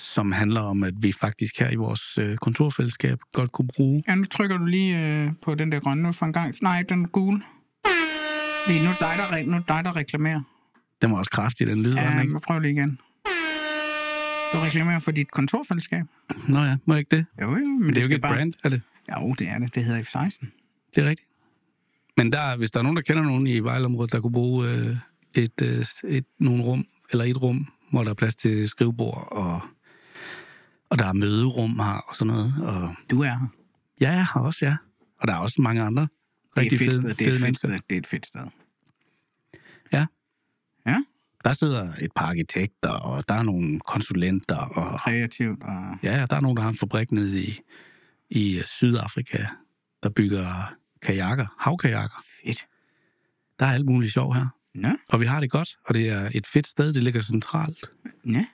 Speaker 1: som handler om, at vi faktisk her i vores øh, kontorfællesskab godt kunne bruge...
Speaker 2: Ja, nu trykker du lige øh, på den der grønne for en gang. Nej, den er gul. Fordi nu er det dig, der, nu er dig, der reklamerer.
Speaker 1: Den var også kraftig, den lyd, var den
Speaker 2: Ja,
Speaker 1: ikke?
Speaker 2: nu prøver lige igen. Du reklamerer for dit kontorfællesskab.
Speaker 1: Nå ja, må jeg ikke det?
Speaker 2: Jo, jo, men,
Speaker 1: Men det er jo ikke et
Speaker 2: bare...
Speaker 1: brand, er det?
Speaker 2: Jo, det er det. Det hedder F16.
Speaker 1: Det er rigtigt. Men der, hvis der er nogen, der kender nogen i Vejleområdet, der kunne bruge øh, et, øh, et, nogle rum, eller et rum, hvor der er plads til skrivebord, og, og der er møderum her, og sådan noget. Og,
Speaker 2: Du er her.
Speaker 1: ja, jeg har også, ja. Og der er også mange andre
Speaker 2: Det er
Speaker 1: rigtig
Speaker 2: et fedt
Speaker 1: fede,
Speaker 2: sted. Det er
Speaker 1: fede
Speaker 2: et fedt
Speaker 1: mennesker.
Speaker 2: sted. Det er et fedt sted.
Speaker 1: Ja.
Speaker 2: Ja,
Speaker 1: Der sidder et par arkitekter, og der er nogle konsulenter, og
Speaker 2: kreativt og...
Speaker 1: ja, der er nogen, der har en fabrik nede i, i øh, Sydafrika, der bygger kajakker, havkajakker.
Speaker 2: Fedt.
Speaker 1: Der er alt muligt sjov her.
Speaker 2: Nå,
Speaker 1: Og vi har det godt, og det er et fedt sted, det ligger centralt.
Speaker 2: ja.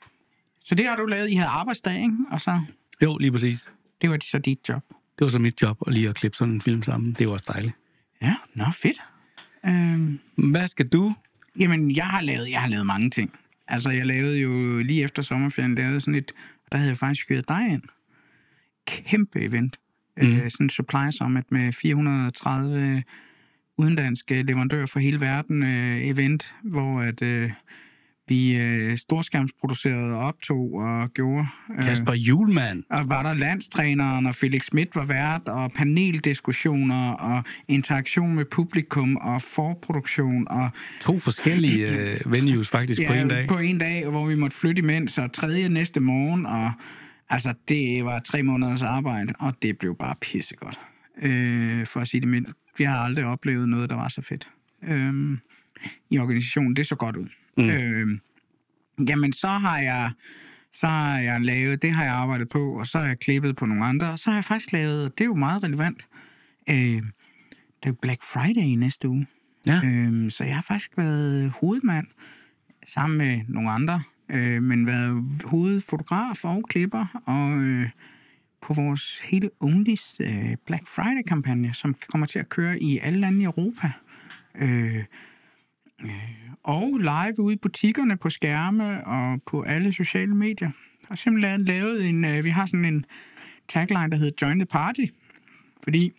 Speaker 2: Så det har du lavet. I havde arbejdsdag, ikke? Og så...
Speaker 1: Jo, lige præcis.
Speaker 2: Det var så dit job.
Speaker 1: Det var så mit job at lige at klippe sådan en film sammen. Det var også dejligt.
Speaker 2: Ja, nå, fedt. Øhm,
Speaker 1: Hvad skal du?
Speaker 2: jamen, jeg har, lavet, jeg har lavet mange ting. Altså, jeg lavede jo lige efter sommerferien, lavede sådan et... Der havde jeg faktisk skyret dig ind. Kæmpe event. Mm. Øh, sådan en supply summit med 430 udenlandske leverandører fra hele verden øh, event, hvor at, øh, vi øh, storskærmsproducerede og optog og gjorde. Øh,
Speaker 1: Kasper Julemand.
Speaker 2: og var der landstræneren, og Felix Schmidt var vært, og paneldiskussioner, og interaktion med publikum, og forproduktion, og
Speaker 1: To forskellige *clears throat* øh, venues faktisk på en dag.
Speaker 2: på en dag, hvor vi måtte flytte imens, og tredje næste morgen, og altså, det var tre måneders arbejde, og det blev bare pissegodt. Øh, for at sige det mildt. Vi har aldrig oplevet noget, der var så fedt. Øh, I organisationen, det så godt ud. Mm. Øh, jamen, så har jeg Så har jeg lavet, det har jeg arbejdet på, og så har jeg klippet på nogle andre, og så har jeg faktisk lavet, det er jo meget relevant, øh, det er Black Friday i næste uge.
Speaker 1: Ja.
Speaker 2: Øh, så jeg har faktisk været hovedmand sammen med nogle andre, øh, men været hovedfotograf og klipper, og øh, på vores hele Undis øh, Black Friday-kampagne, som kommer til at køre i alle lande i Europa. Øh, og live ude i butikkerne på skærme og på alle sociale medier. Jeg har simpelthen lavet en, øh, vi har sådan en tagline, der hedder Join the Party, fordi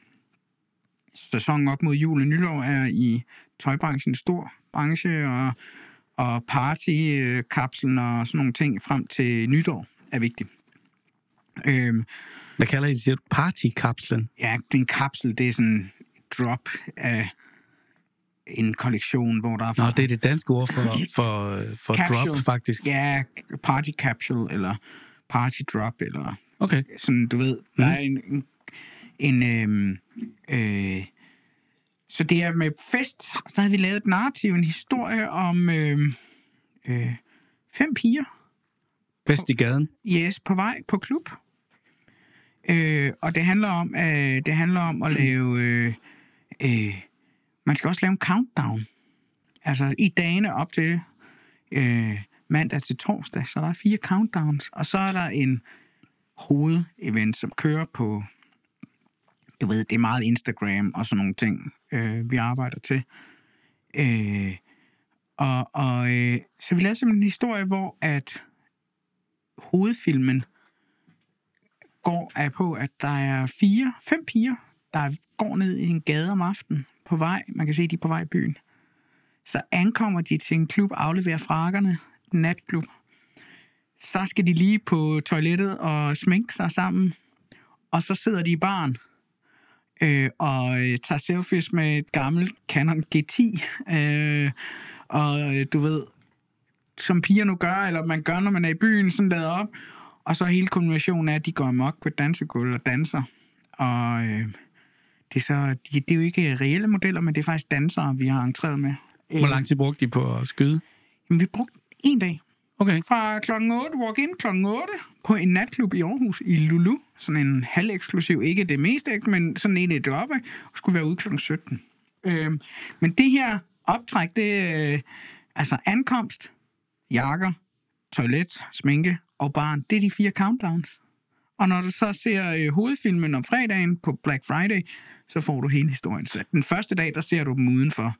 Speaker 2: sæsonen op mod jul og nytår er i tøjbranchen en stor branche, og, og partykapslen og sådan nogle ting frem til nytår er vigtigt. Øhm,
Speaker 1: Hvad kalder I det? Partykapslen?
Speaker 2: ja, det er en kapsel, det er sådan drop af en kollektion, hvor der er...
Speaker 1: Nå, det er det danske ord for, *clears throat* for, for
Speaker 2: Capsule.
Speaker 1: drop, faktisk.
Speaker 2: Ja, party capsule, eller party drop, eller
Speaker 1: Okay.
Speaker 2: sådan, du ved, der er en, en, en øhm, øh, så det er med fest, så havde vi lavet et narrativ, en historie om øh, øh, fem piger,
Speaker 1: Fest i gaden.
Speaker 2: yes, på vej på klub. Øh, og det handler om, øh, det handler om at lave, øh, øh, man skal også lave en countdown. Altså i dagene op til øh, mandag til torsdag, så der er fire countdowns, og så er der en hovedevent, som kører på, du ved, det er meget Instagram og sådan nogle ting, øh, vi arbejder til. Øh, og og øh, så vi lavede simpelthen en historie, hvor at hovedfilmen går af på, at der er fire, fem piger, der går ned i en gade om aftenen på vej. Man kan se, de er på vej i byen. Så ankommer de til en klub, afleverer frakkerne, natklub. Så skal de lige på toilettet og sminke sig sammen. Og så sidder de i baren øh, og øh, tager selfies med et gammelt Canon G10. Øh, og øh, du ved, som piger nu gør, eller man gør, når man er i byen, sådan lader op. Og så hele kombinationen er, at de går amok på et dansegulv og danser. Og øh, det, er så, de, det er jo ikke reelle modeller, men det er faktisk dansere, vi har entreret med.
Speaker 1: Hvor lang tid brugte de på at skyde?
Speaker 2: Jamen, vi brugte en dag.
Speaker 1: Okay.
Speaker 2: Fra klokken 8, walk-in klokken 8, på en natklub i Aarhus, i Lulu. Sådan en halveksklusiv, ikke det meste, ikke, men sådan en et oppe, og skulle være ude klokken 17. Øhm, men det her optræk, det øh, altså ankomst, jakker, toilet, sminke og barn. Det er de fire countdowns. Og når du så ser øh, hovedfilmen om fredagen på Black Friday, så får du hele historien. Så den første dag, der ser du dem udenfor,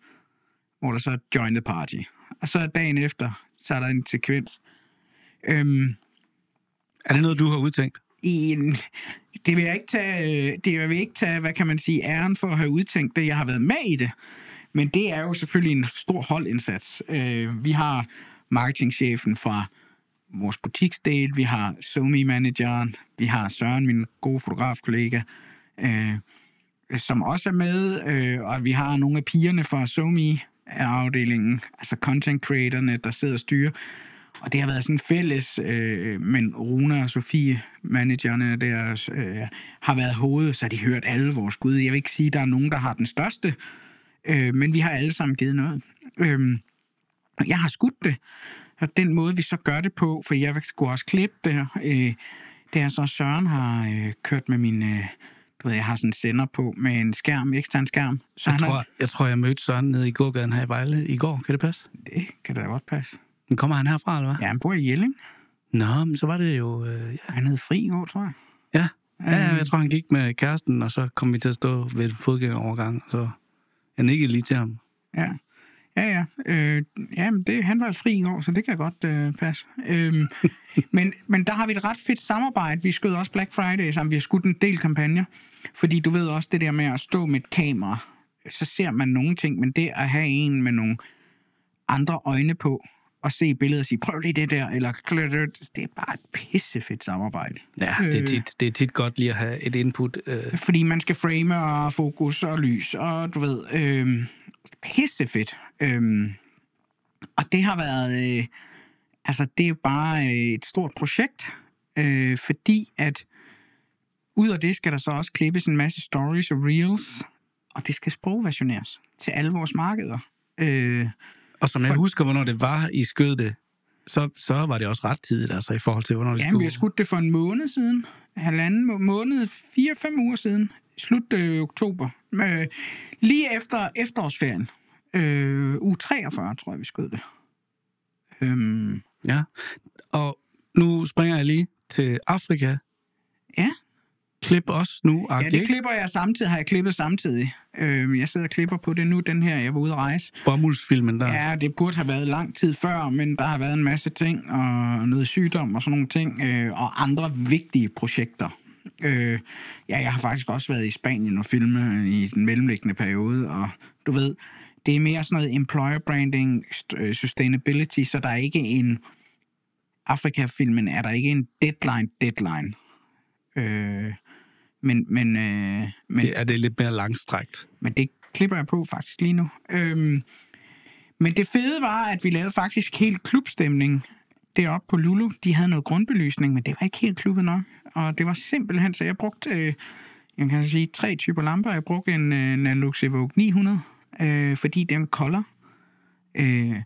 Speaker 2: hvor der så er join the party. Og så dagen efter, så er der en sekvens. Øhm,
Speaker 1: Er det noget, du har udtænkt?
Speaker 2: en, det vil jeg ikke tage, øh, det vil jeg ikke tage, hvad kan man sige, æren for at have udtænkt det. Jeg har været med i det. Men det er jo selvfølgelig en stor holdindsats. Øh, vi har marketingchefen fra vores butiksdel, vi har Somi-manageren, vi har Søren, min gode fotografkollega, øh, som også er med, øh, og vi har nogle af pigerne fra Somi-afdelingen, altså content creatorne, der sidder og styrer. Og det har været sådan fælles, øh, men Runa og Sofie, managerne der, øh, har været hoved, så har de hørt alle vores skud. Jeg vil ikke sige, at der er nogen, der har den største, øh, men vi har alle sammen givet noget. Øh, jeg har skudt det, og den måde, vi så gør det på, for jeg skulle også klippe det, øh, det er så, Søren har øh, kørt med min... Øh, du ved, jeg har sådan en sender på med en skærm, ekstern skærm. Så
Speaker 1: Jeg
Speaker 2: han har,
Speaker 1: tror, jeg tror, jeg mødte Søren nede i gågaden her i Vejle i går. Kan det passe?
Speaker 2: det kan da godt passe.
Speaker 1: Men kommer han herfra, eller hvad?
Speaker 2: Ja, han bor i Jelling.
Speaker 1: Nå, men så var det jo... Øh, ja.
Speaker 2: Han hed Fri i går, tror jeg.
Speaker 1: Ja. ja, ja, jeg tror, han gik med kæresten, og så kom vi til at stå ved et fodgængerovergang, og så jeg nikkede lige til ham.
Speaker 2: Ja, ja, ja. Øh, ja men det, han var fri i går, så det kan godt øh, passe. Øhm, *laughs* men, men der har vi et ret fedt samarbejde. Vi skød også Black Friday sammen. Vi har skudt en del kampagner. Fordi du ved også det der med at stå med et kamera, så ser man nogle ting, men det at have en med nogle andre øjne på, og se billedet og sige, prøv lige det der, eller det er bare et pissefedt samarbejde.
Speaker 1: Ja, det er
Speaker 2: Øh.
Speaker 1: tit, det er tit godt lige at have et input. Øh,
Speaker 2: Fordi man skal frame og fokus og lys, og du ved, øh, pissefedt. Øh, og det har været, øh, altså det er jo bare øh, et stort projekt, øh, fordi at ud af det skal der så også klippes en masse stories og reels, og det skal sprogversioneres til alle vores markeder. Øh,
Speaker 1: og som jeg
Speaker 2: For-
Speaker 1: husker, hvornår det var, I skød det, så, så var det også ret tidigt, altså i forhold til, hvornår det
Speaker 2: Ja,
Speaker 1: skulle...
Speaker 2: vi har skudt det for en måned siden. Halvanden må- måned, fire-fem uger siden. Slut øh, oktober. Øh, lige efter efterårsferien. Øh, uge 43, tror jeg, vi skød det. Øhm,
Speaker 1: Ja, og nu springer jeg lige til Afrika.
Speaker 2: ja.
Speaker 1: Klip også nu,
Speaker 2: ja, det klipper jeg samtidig, har jeg klippet samtidig. Øh, jeg sidder og klipper på det nu, den her, jeg var ude at rejse.
Speaker 1: Bomuldsfilmen der.
Speaker 2: Ja, det burde have været lang tid før, men der har været en masse ting, og noget sygdom og sådan nogle ting, øh, og andre vigtige projekter. Øh, ja, jeg har faktisk også været i Spanien og filme i den mellemliggende periode, og du ved, det er mere sådan noget employer branding, øh, sustainability, så der er ikke en... Afrika-filmen er der ikke en deadline, deadline. Øh, men, men, øh, men,
Speaker 1: Det er det lidt mere langstrækt.
Speaker 2: men det klipper jeg på faktisk lige nu. Øhm, men det fede var, at vi lavede faktisk helt klubstemning deroppe på Lulu. De havde noget grundbelysning, men det var ikke helt klubbet nok. Og det var simpelthen, så jeg brugte, øh, jeg kan sige, tre typer lamper. Jeg brugte en øh, Nalux Evoque 900, øh, fordi den kolder. Øh,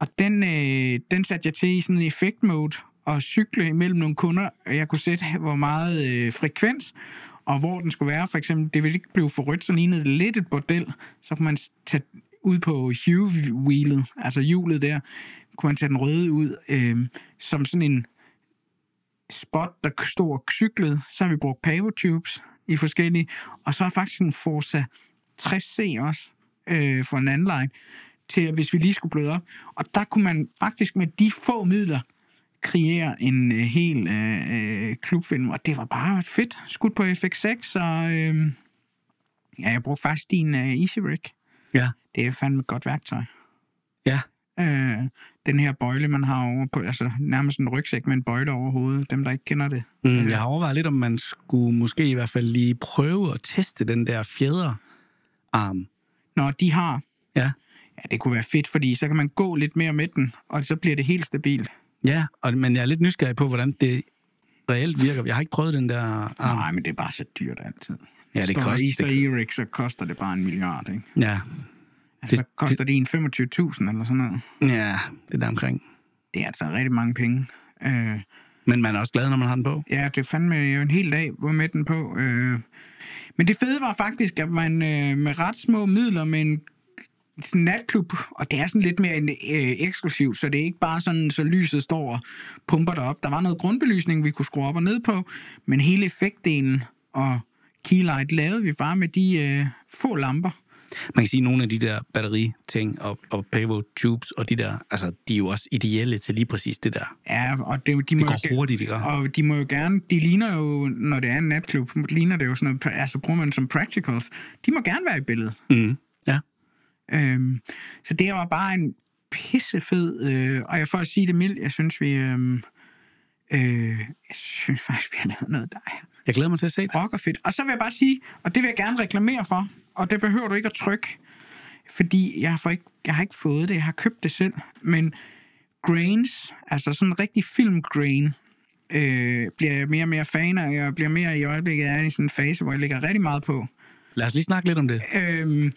Speaker 2: og den, øh, den satte jeg til i sådan en effekt mode og cykle imellem nogle kunder. Jeg kunne sætte, hvor meget øh, frekvens, og hvor den skulle være. For eksempel, det ville ikke blive for rødt, så lignede det lidt et bordel. Så kunne man tage ud på hue-wheelet, altså hjulet der, kunne man tage den røde ud, øh, som sådan en spot, der stod og cyklede. Så har vi brugt pavotubes i forskellige. Og så er faktisk en Forza 60C også, øh, for en anden line, til hvis vi lige skulle bløde op. Og der kunne man faktisk med de få midler kreere en øh, hel øh, øh, klubfilm, og det var bare fedt. Skudt på FX6, og øh, ja, jeg brugte faktisk din øh, Easy Rig.
Speaker 1: Ja.
Speaker 2: Det er fandme et godt værktøj.
Speaker 1: Ja.
Speaker 2: Øh, den her bøjle, man har over på, altså nærmest en rygsæk med en bøjle over hovedet, dem der ikke kender det.
Speaker 1: Mm, jeg har overvejet lidt, om man skulle måske i hvert fald lige prøve at teste den der fjederarm.
Speaker 2: Når de har,
Speaker 1: Ja.
Speaker 2: ja, det kunne være fedt, fordi så kan man gå lidt mere med den, og så bliver det helt stabilt.
Speaker 1: Ja, og, men jeg er lidt nysgerrig på, hvordan det reelt virker. Jeg har ikke prøvet den der arm.
Speaker 2: Nej, men det er bare så dyrt altid.
Speaker 1: Ja, det koster-
Speaker 2: Easter Erik, så koster det bare en milliard, ikke?
Speaker 1: Ja,
Speaker 2: Altså,
Speaker 1: Det-
Speaker 2: koster det en 25.000 eller sådan noget.
Speaker 1: ja, det er der omkring.
Speaker 2: Det er altså rigtig mange penge. Øh,
Speaker 1: Men man er også glad, når man har den på.
Speaker 2: ja, det fandme jo en hel dag, hvor med den på. Øh. Men det fede var faktisk, at man øh, med ret små midler med en sådan en natklub, og det er sådan lidt mere øh, eksklusivt, så det er ikke bare sådan, så lyset står og pumper derop. Der var noget grundbelysning, vi kunne skrue op og ned på, men hele effektdelen og keylight lavede vi bare med de øh, få lamper.
Speaker 1: Man kan sige, at nogle af de der batteriting og, og pavo tubes og de der, altså, de er jo også ideelle til lige præcis det der.
Speaker 2: Ja, og det, de må
Speaker 1: Det
Speaker 2: jo
Speaker 1: går
Speaker 2: ge-
Speaker 1: hurtigt, ikke?
Speaker 2: Og de må jo gerne, de ligner jo, når det er en natklub, ligner det jo sådan noget, altså bruger man som practicals. De må gerne være i billedet.
Speaker 1: Mm.
Speaker 2: Øhm, så det var bare en pissefed, øh, og jeg får at sige det mildt, jeg synes, vi, øh, øh, jeg synes faktisk, vi har lavet noget, der er
Speaker 1: Jeg glæder mig til at se det.
Speaker 2: rocker fedt. Og så vil jeg bare sige, og det vil jeg gerne reklamere for, og det behøver du ikke at trykke, fordi jeg har, for ikke, jeg har ikke fået det, jeg har købt det selv, men grains, altså sådan en rigtig filmgrain, øh, bliver jeg mere og mere fan af, og jeg bliver mere i øjeblikket er i sådan en fase, hvor jeg lægger rigtig meget på.
Speaker 1: Lad os lige snakke lidt om det.
Speaker 2: Øhm,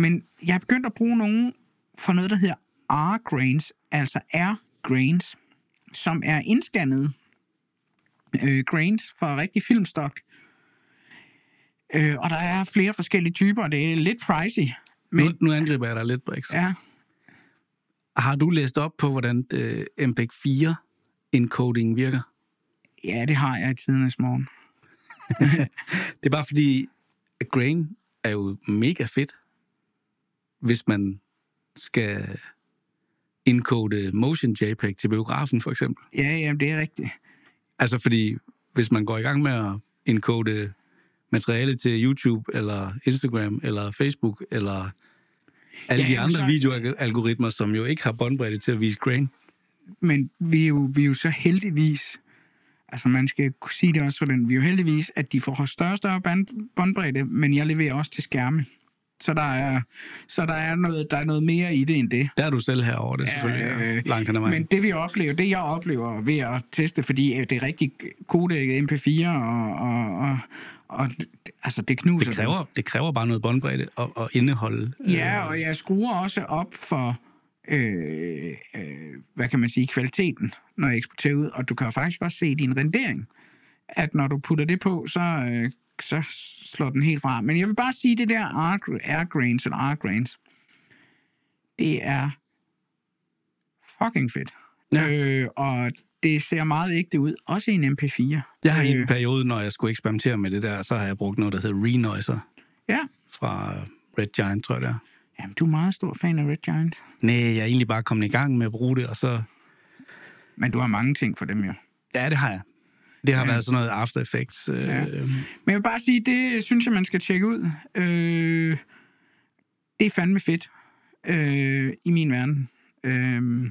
Speaker 2: men jeg har begyndt at bruge nogen for noget, der hedder R-grains, altså R-grains, som er indscannet øh, grains fra rigtig filmstok. Øh, og der er flere forskellige typer, og det er lidt pricey.
Speaker 1: Nu,
Speaker 2: Men,
Speaker 1: nu angriber jeg dig lidt, Brix.
Speaker 2: ja,
Speaker 1: Har du læst op på, hvordan øh, MPEG-4 encoding virker?
Speaker 2: ja, det har jeg i tidernes morgen. *laughs*
Speaker 1: Det er bare fordi, at grain er jo mega fedt, hvis man skal encode motion JPEG til biografen, for eksempel.
Speaker 2: Ja, ja, det er rigtigt.
Speaker 1: Altså fordi, hvis man går i gang med at encode materiale til YouTube, eller Instagram, eller Facebook, eller alle
Speaker 2: Ja,
Speaker 1: de
Speaker 2: jamen,
Speaker 1: andre
Speaker 2: så-
Speaker 1: videoalgoritmer, som jo ikke har båndbredde til at vise grain.
Speaker 2: Men vi er, jo, vi er jo så heldigvis, altså man skal kunne sige det også den, vi er jo heldigvis, at de får større og større båndbredde, men jeg leverer også til skærme. Så der er, så der er, noget, der er noget mere i det end det.
Speaker 1: Der er du selv herover det er selvfølgelig
Speaker 2: Øh,
Speaker 1: øh, langt ad vejen.
Speaker 2: Men det vi oplever, det jeg oplever ved at teste, fordi øh, det er rigtig kodækket MP4, og, og, og, og altså det knuser.
Speaker 1: det, kræver, det kræver bare noget båndbredde at, at indeholde.
Speaker 2: Ja, og jeg skruer også op for øh, øh, hvad kan man sige, kvaliteten, når jeg eksporterer ud, og du kan jo faktisk også se i din rendering, at når du putter det på, så, øh, så slår den helt fra. Men jeg vil bare sige, det der air grains eller air grains, det er fucking fedt.
Speaker 1: Ja.
Speaker 2: Øh, og det ser meget ægte ud, også i en MP4.
Speaker 1: Jeg har i en
Speaker 2: Øh,
Speaker 1: periode, når jeg skulle eksperimentere med det der, så har jeg brugt noget, der hedder Renoiser
Speaker 2: Ja.
Speaker 1: fra Red Giant, tror jeg det er.
Speaker 2: Jamen, du er meget stor fan af Red Giant.
Speaker 1: Nej, jeg er egentlig bare kommet i gang med at bruge det, og så...
Speaker 2: Men du har mange ting for dem jo.
Speaker 1: Ja, det har jeg. Det har
Speaker 2: Ja.
Speaker 1: været sådan noget After Effects. Øh,
Speaker 2: Ja.
Speaker 1: ja.
Speaker 2: Men jeg vil bare sige, det synes jeg, man skal tjekke ud. Øh, det er fandme fedt øh, i min verden. Øh,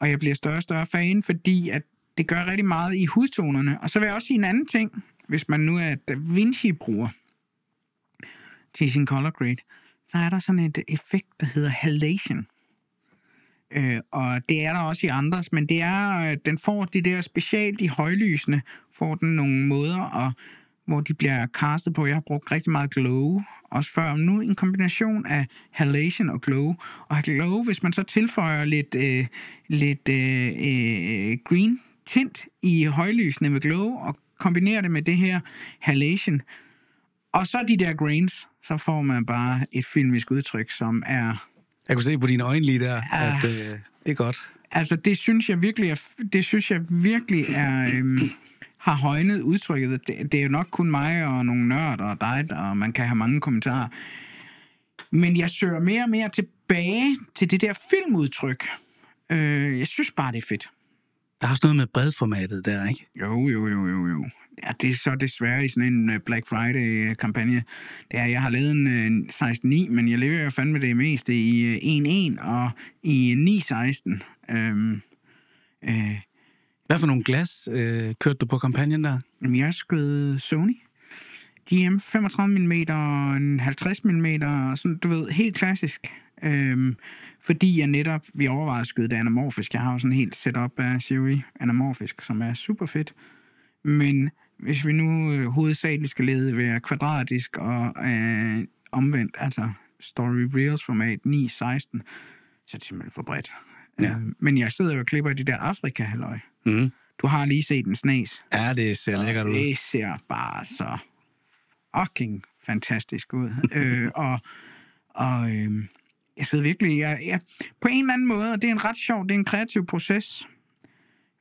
Speaker 2: og jeg bliver større og større fan, fordi at det gør rigtig meget i hudtonerne. Og så vil jeg også sige en anden ting, hvis man nu er Da Vinci-bruger til sin color grade, så er der sådan et effekt, der hedder halation. Øh, og det er der også i andres, men det er, øh, den får det der specielt i højlysene, får den nogle måder, og, hvor de bliver castet på. Jeg har brugt rigtig meget glow, også før. Nu en kombination af halation og glow. Og glow, hvis man så tilføjer lidt, øh, lidt øh, øh, green tint i højlysene med glow, og kombinerer det med det her halation, og så de der grains, så får man bare et filmisk udtryk, som er
Speaker 1: jeg kunne se på dine øjne lige der,
Speaker 2: Ah.
Speaker 1: at øh, det er godt.
Speaker 2: Altså, det synes jeg virkelig er, det synes jeg virkelig er, øhm, har højnet udtrykket. Det, det er jo nok kun mig og nogle nørder og dig, og man kan have mange kommentarer. Men jeg søger mere og mere tilbage til det der filmudtryk. Øh, jeg synes bare, det er fedt.
Speaker 1: Der er også noget med bredformatet der, ikke?
Speaker 2: Jo, jo, jo, jo, jo. Ja, det er så desværre i sådan en øh, Black Friday-kampagne. Det er, jeg har lavet en øh, 16.9, men jeg lever jo fandme det meste i øh, 1.1 og i 9.16. Øhm, øh,
Speaker 1: Hvad for nogle glas øh, kørte du på kampagnen der?
Speaker 2: Jeg skød Sony. De er 35 mm en 50 mm, sådan, du ved, helt klassisk. Øhm, fordi jeg netop, vi overvejede at skyde det anamorfisk. Jeg har jo sådan en helt setup af Siri anamorfisk, som er super fedt. Men hvis vi nu øh, hovedsageligt skal lede være kvadratisk og øh, omvendt, altså Story Reels format 9.16, så er det simpelthen for bredt.
Speaker 1: Ja.
Speaker 2: Øh, men jeg sidder jo og klipper i det der afrika halløj
Speaker 1: Mm.
Speaker 2: Du har lige set en snas.
Speaker 1: Ja, det ser lækkert ud.
Speaker 2: Det ser bare så fucking fantastisk ud. *laughs* øh, og og øh, jeg sidder virkelig... Jeg, jeg, på en eller anden måde, og det er en ret sjov, det er en kreativ proces.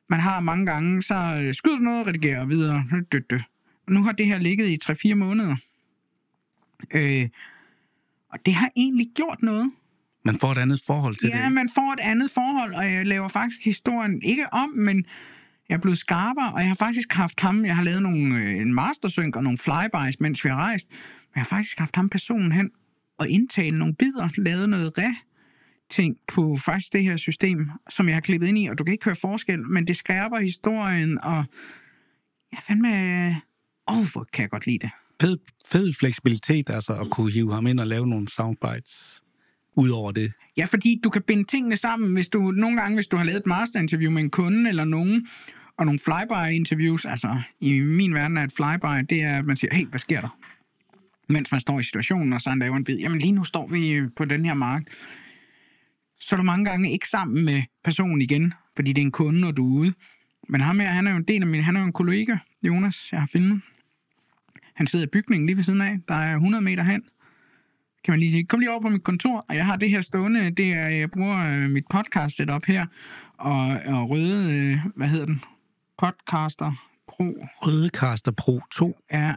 Speaker 2: Man har mange gange, så øh, skyder du noget, redigerer videre. Dø, dø. Og nu har det her ligget i 3-4 måneder. Øh, og det har egentlig gjort noget.
Speaker 1: Man får et andet forhold til
Speaker 2: Ja,
Speaker 1: det.
Speaker 2: man får et andet forhold, og jeg laver faktisk historien ikke om, men jeg er blevet skarpere, og jeg har faktisk haft ham, jeg har lavet nogle, øh, en mastersync og nogle flybys, mens vi har rejst, men jeg har faktisk haft ham personen hen og indtale nogle bidder, lavet noget re ting på faktisk det her system, som jeg har klippet ind i, og du kan ikke høre forskel, men det skærper historien, og jeg fandme... Åh, oh, hvor kan jeg godt lide det.
Speaker 1: Fed, fed fleksibilitet, altså at kunne hive ham ind og lave nogle soundbites ud over det.
Speaker 2: Ja, fordi du kan binde tingene sammen, hvis du nogle gange, hvis du har lavet et masterinterview med en kunde eller nogen, og nogle flyby-interviews, altså i min verden er et flyby, det er, at man siger, hey, hvad sker der? Mens man står i situationen, og så laver en bid, jamen lige nu står vi på den her mark. Så er du mange gange ikke sammen med personen igen, fordi det er en kunde, og du er ude. Men ham her, han er jo en del af min, han er jo en kollega, Jonas, jeg har filmet. Han sidder i bygningen lige ved siden af, der er 100 meter hen kan man lige sige, kom lige over på mit kontor, og jeg har det her stående, det er, jeg bruger øh, mit podcast setup her, og, og røde, øh, hvad hedder den, podcaster Pro,
Speaker 1: Rødecaster Pro 2.
Speaker 2: ja,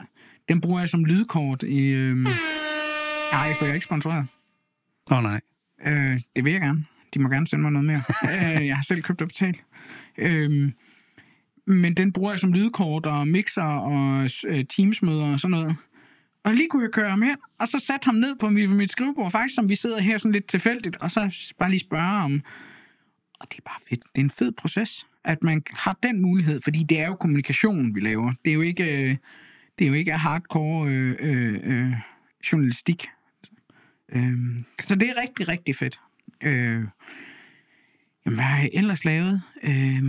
Speaker 2: den bruger jeg som lydkort i, øh, nej, jeg får jeg ikke sponsoreret.
Speaker 1: Åh oh, nej.
Speaker 2: Øh, det vil jeg gerne. De må gerne sende mig noget mere. *laughs* øh, jeg har selv købt og betalt. Øh, men den bruger jeg som lydkort og mixer og øh, teamsmøder og sådan noget. Og lige kunne jeg køre ham hen, og så satte ham ned på mit, mit skrivebord, faktisk som vi sidder her sådan lidt tilfældigt, og så bare lige spørge om... Og det er bare fedt. Det er en fed proces, at man har den mulighed, fordi det er jo kommunikation, vi laver. Det er jo ikke, øh, det er jo ikke hardcore øh, øh, øh, journalistik. Øh, så det er rigtig, rigtig fedt. Øh, jamen, hvad har jeg ellers lavet? Øh,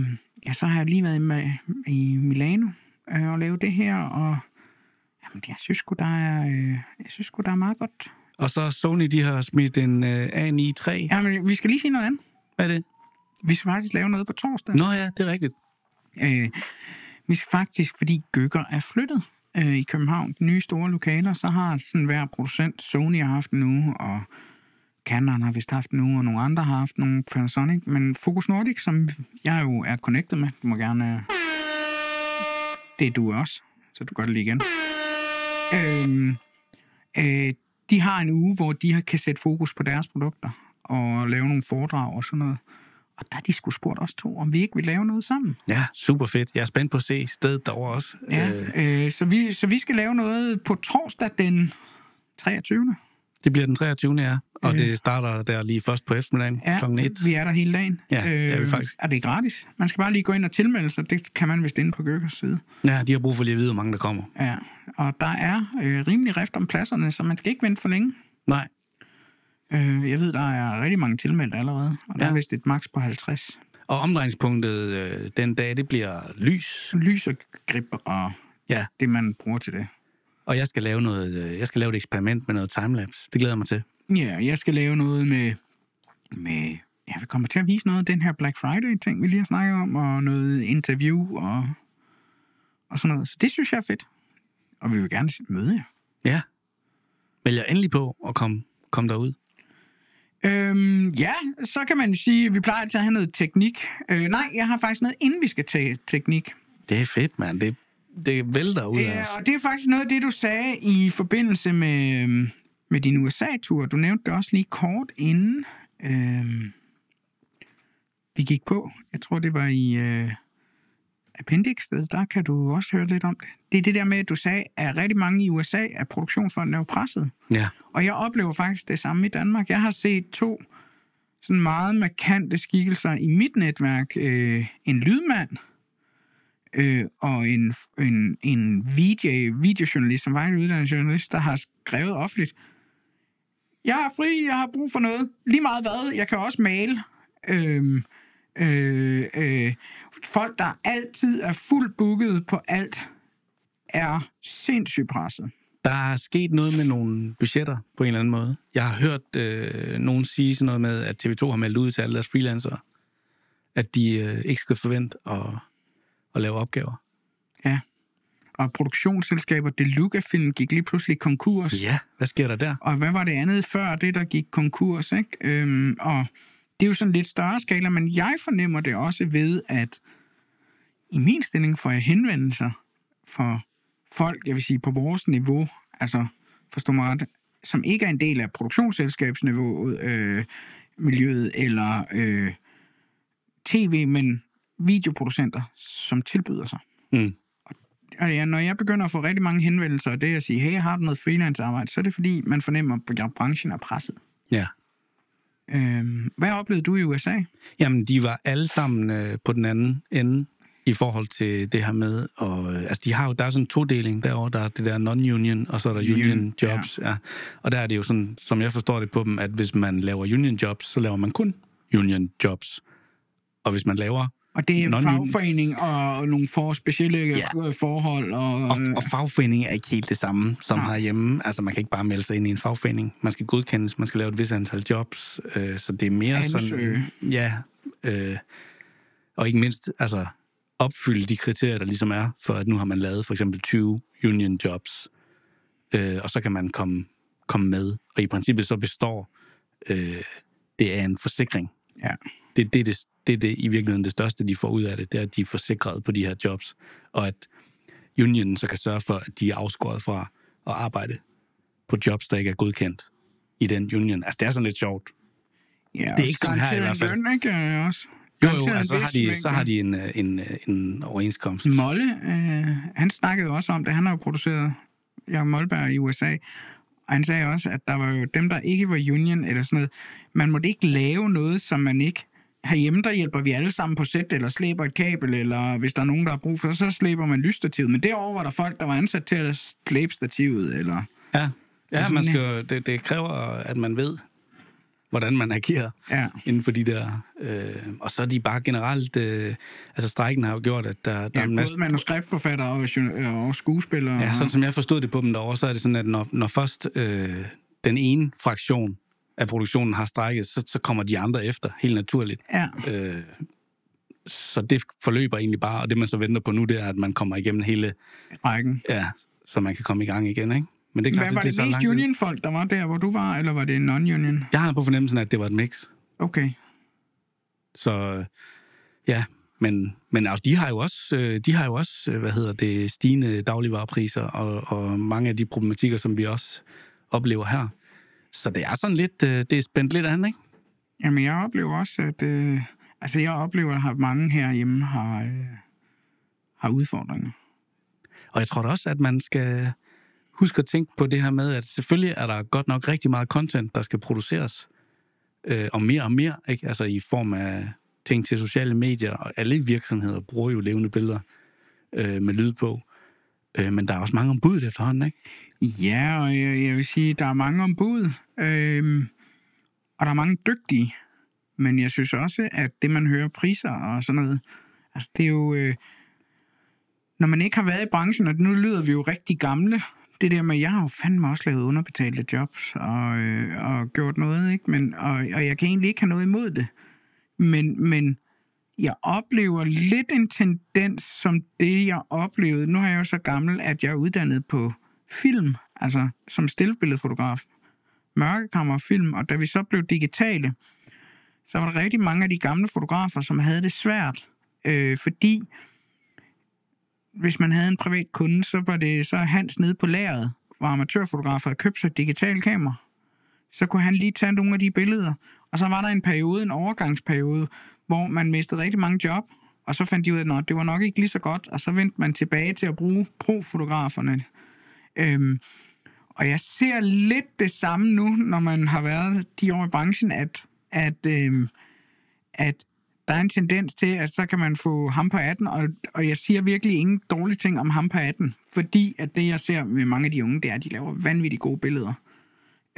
Speaker 2: ja, så har jeg lige været med, i Milano øh, og lavet det her, og jamen, jeg synes sgu, der er, øh, jeg synes sgu, der er meget godt.
Speaker 1: Og så Sony, de har smidt en øh, A9 III.
Speaker 2: Ja, men vi skal lige sige noget andet.
Speaker 1: Hvad er det?
Speaker 2: Vi skal faktisk lave noget på torsdag.
Speaker 1: Nå ja, det er rigtigt.
Speaker 2: Øh, vi skal faktisk, fordi Gøkker er flyttet øh, i København, de nye store lokaler, så har sådan hver producent, Sony har haft en uge, og Canon har vist haft en uge, og nogle andre har haft nogle Panasonic, men Focus Nordic, som jeg jo er connected med, du må gerne... Øh, det er du også, så du gør det lige igen. Øhm, øh, de har en uge, hvor de har- kan sætte fokus på deres produkter, og lave nogle foredrag og sådan noget. Og der er de skulle spurgt os to, om vi ikke vil lave noget sammen.
Speaker 1: Ja, super fedt. Jeg er spændt på at se stedet derovre også.
Speaker 2: Ja,
Speaker 1: Øh,
Speaker 2: øh, så, vi, så vi skal lave noget på torsdag den 23.
Speaker 1: det bliver den 23. ja. Og
Speaker 2: Øh.
Speaker 1: det starter der lige først på eftermiddagen
Speaker 2: Ja,
Speaker 1: klokken 1.
Speaker 2: vi er der hele dagen.
Speaker 1: Ja, det er vi faktisk.
Speaker 2: Er det gratis? Man skal bare lige gå ind og tilmelde sig. Det kan man vist inde på Gøkkers side.
Speaker 1: Ja, de har brug for lige at vide, hvor mange der kommer.
Speaker 2: Ja, og der er øh, rimelig rift om pladserne, så man skal ikke vente for længe.
Speaker 1: Nej,
Speaker 2: Øh, jeg ved, der er rigtig mange tilmeldte allerede, og der
Speaker 1: Ja.
Speaker 2: er vist et maks på 50.
Speaker 1: og omdrejningspunktet øh, den dag, det bliver lys.
Speaker 2: Lys og grip og
Speaker 1: Ja,
Speaker 2: det, man bruger til det.
Speaker 1: og jeg skal lave noget, øh, jeg skal lave et eksperiment med noget timelapse. Det glæder jeg mig til.
Speaker 2: Ja, jeg skal lave noget med... med ja, vi kommer til at vise noget af den her Black Friday-ting, vi lige har snakket om, og noget interview og, og sådan noget. Så det synes jeg er fedt. Og vi vil gerne møde jer.
Speaker 1: Ja. Vælg endelig på at komme, komme derud.
Speaker 2: Øhm, ja, så kan man jo sige, at vi plejer til at have noget teknik. Øh, nej, jeg har faktisk noget, inden vi skal tage teknik.
Speaker 1: Det er fedt, mand. Det, det vælter ud af
Speaker 2: Ja,
Speaker 1: os.
Speaker 2: og det er faktisk noget af det, du sagde i forbindelse med, øhm, med din USA-tur. Du nævnte det også lige kort inden øhm, vi gik på. Jeg tror, det var i øh, Appendix. Der kan du også høre lidt om det. Det er det der med, at du sagde, at rigtig mange i USA er produktionsfonden er jo presset.
Speaker 1: Ja.
Speaker 2: Og jeg oplever faktisk det samme i Danmark. Jeg har set to sådan meget markante skikkelser i mit netværk. Øh, en lydmand øh, og en, en, en VJ, videojournalist, som var en uddannet journalist, der har skrevet offentligt, jeg er fri, jeg har brug for noget. Lige meget hvad, jeg kan også male. Øh, øh, øh, folk, der altid er fuldt booket på alt, er sindssygt presset.
Speaker 1: Der er sket noget med nogle budgetter på en eller anden måde. Jeg har hørt øh, nogen sige sådan noget med, at TV2 har meldt ud til alle deres freelancere, at de øh, ikke skal forvente at, at lave opgaver.
Speaker 2: Ja. Og produktionsselskaber, Deluca Film gik lige pludselig konkurs.
Speaker 1: Ja, hvad sker der der?
Speaker 2: Og hvad var det andet før det, der gik konkurs, ikke? Øhm, og det er jo sådan lidt større skala, men jeg fornemmer det også ved, at i min stilling får jeg henvendelser for folk, jeg vil sige, på vores niveau, altså forstå mig ret, som ikke er en del af produktionsselskabsniveauet, øh, miljøet eller øh, tv, men videoproducenter, som tilbyder sig.
Speaker 1: Mm.
Speaker 2: Og ja, når jeg begynder at få rigtig mange henvendelser, og det at sige, hey, har du noget freelance-arbejde, så er det fordi, man fornemmer, at branchen er presset.
Speaker 1: Ja.
Speaker 2: Øhm, hvad oplevede du i USA?
Speaker 1: Jamen, de var alle sammen øh, på den anden ende i forhold til det her med, og, øh, altså de har jo, der er sådan en todeling derovre, der er det der non-union, og så er der union,
Speaker 2: Union,
Speaker 1: jobs, ja. ja. Og der er det jo sådan, som jeg forstår det på dem, at hvis man laver union jobs, så laver man kun union jobs. Og hvis man laver,
Speaker 2: Og det er
Speaker 1: Non-union.
Speaker 2: fagforening og nogle for specielle
Speaker 1: Ja.
Speaker 2: ja. forhold. Og,
Speaker 1: og, og fagforening er ikke helt det samme som
Speaker 2: Nej.
Speaker 1: herhjemme. Altså man kan ikke bare melde sig ind i en fagforening. Man skal godkendes, man skal lave et vis antal jobs, øh, så det er mere
Speaker 2: Ansøge.
Speaker 1: sådan... Ja, øh, og ikke mindst, altså opfylde de kriterier, der ligesom er, for at nu har man lavet for eksempel 20 union jobs, øh, og så kan man komme, komme med. Og i princippet så består øh, det er en forsikring.
Speaker 2: Ja.
Speaker 1: Det, det, er det, det er det i virkeligheden det største, de får ud af det, det er, at de er forsikret på de her jobs, og at unionen så kan sørge for, at de er afskåret fra at arbejde på jobs, der ikke er godkendt i den union. Altså, det er sådan lidt sjovt.
Speaker 2: ja,
Speaker 1: det er ikke sådan her i hvert fald.
Speaker 2: Løn, ikke, øh, også?
Speaker 1: Jo, jo, altså, så har de, så har de en, øh, en, øh, en overenskomst.
Speaker 2: Molle, øh, han snakkede også om det. Han har jo produceret Jacob Molberg i USA. Og han sagde også, at der var jo dem, der ikke var union eller sådan noget. Man måtte ikke lave noget, som man ikke... Herhjemme, der hjælper vi alle sammen på sæt, eller slæber et kabel, eller hvis der er nogen, der har brug for, så slæber man lysstativet. Men derover var der folk, der var ansat til at slæbe stativet, eller...
Speaker 1: Ja, ja
Speaker 2: Altså,
Speaker 1: man skal, det, det kræver, at man ved, hvordan man agerer
Speaker 2: Ja.
Speaker 1: inden for de der... Øh, og så er de bare generelt... Øh, altså, strækken har jo gjort, at der, der
Speaker 2: Ja,
Speaker 1: er en masse...
Speaker 2: både manuskriptforfatter og, journa- og skuespillere.
Speaker 1: Ja,
Speaker 2: og-
Speaker 1: sådan som jeg forstod det på dem derovre, så er det sådan, at når, når først øh, den ene fraktion af produktionen har strækket, så, så kommer de andre efter, helt naturligt.
Speaker 2: Ja.
Speaker 1: Øh, så det forløber egentlig bare, og det man så venter på nu, det er, at man kommer igennem hele,
Speaker 2: Rækken.
Speaker 1: ja, så man kan komme i gang igen, ikke? Men det er klart,
Speaker 2: Hvad, var
Speaker 1: det,
Speaker 2: det
Speaker 1: så
Speaker 2: mest union-folk, der var der, hvor du var, eller var det non-union?
Speaker 1: Jeg har på fornemmelsen, at det var et mix.
Speaker 2: Okay.
Speaker 1: Så ja, men, men altså, de har jo også, øh, de har jo også, øh, hvad hedder det, stigende dagligvarepriser og, og mange af de problematikker, som vi også oplever her. Så det er sådan lidt, øh, det er spændt lidt an, ikke?
Speaker 2: Jamen, jeg oplever også, at... Øh, altså, jeg oplever, at mange herhjemme har, øh, har udfordringer.
Speaker 1: Og jeg tror da også, at man skal huske at tænke på det her med, at selvfølgelig er der godt nok rigtig meget content, der skal produceres. Øh, og mere og mere, ikke? Altså i form af ting til sociale medier, og alle virksomheder bruger jo levende billeder øh, med lyd på. Øh, men der er også mange ombud efterhånden, ikke?
Speaker 2: Ja, og jeg, jeg vil sige, der er mange ombud, øh, og der er mange dygtige. Men jeg synes også, at det, man hører priser og sådan noget, altså det er jo... Øh, når man ikke har været i branchen, og nu lyder vi jo rigtig gamle, det der med, jeg har jo fandme også lavet underbetalte jobs og, øh, og gjort noget, ikke? Men, og, og jeg kan egentlig ikke have noget imod det. Men, men jeg oplever lidt en tendens som det, jeg oplevede. Nu er jeg jo så gammel, at jeg er uddannet på film, altså som stillbilledfotograf. Mørkekammerfilm, og da vi så blev digitale, så var der rigtig mange af de gamle fotografer, som havde det svært, øh, fordi hvis man havde en privat kunde, så var det så Hans nede på lageret, hvor amatørfotografer havde købt sig et digitalt kamera. Så kunne han lige tage nogle af de billeder. Og så var der en periode, en overgangsperiode, hvor man mistede rigtig mange job, og så fandt de ud af, at det var nok ikke lige så godt, og så vendte man tilbage til at bruge profotograferne, Øhm, og jeg ser lidt det samme nu, når man har været de år i branchen, at, at, øhm, at der er en tendens til, at så kan man få ham på 18, og, og jeg siger virkelig ingen dårlige ting om ham på 18, fordi at det, jeg ser med mange af de unge, det er, at de laver vanvittigt gode billeder.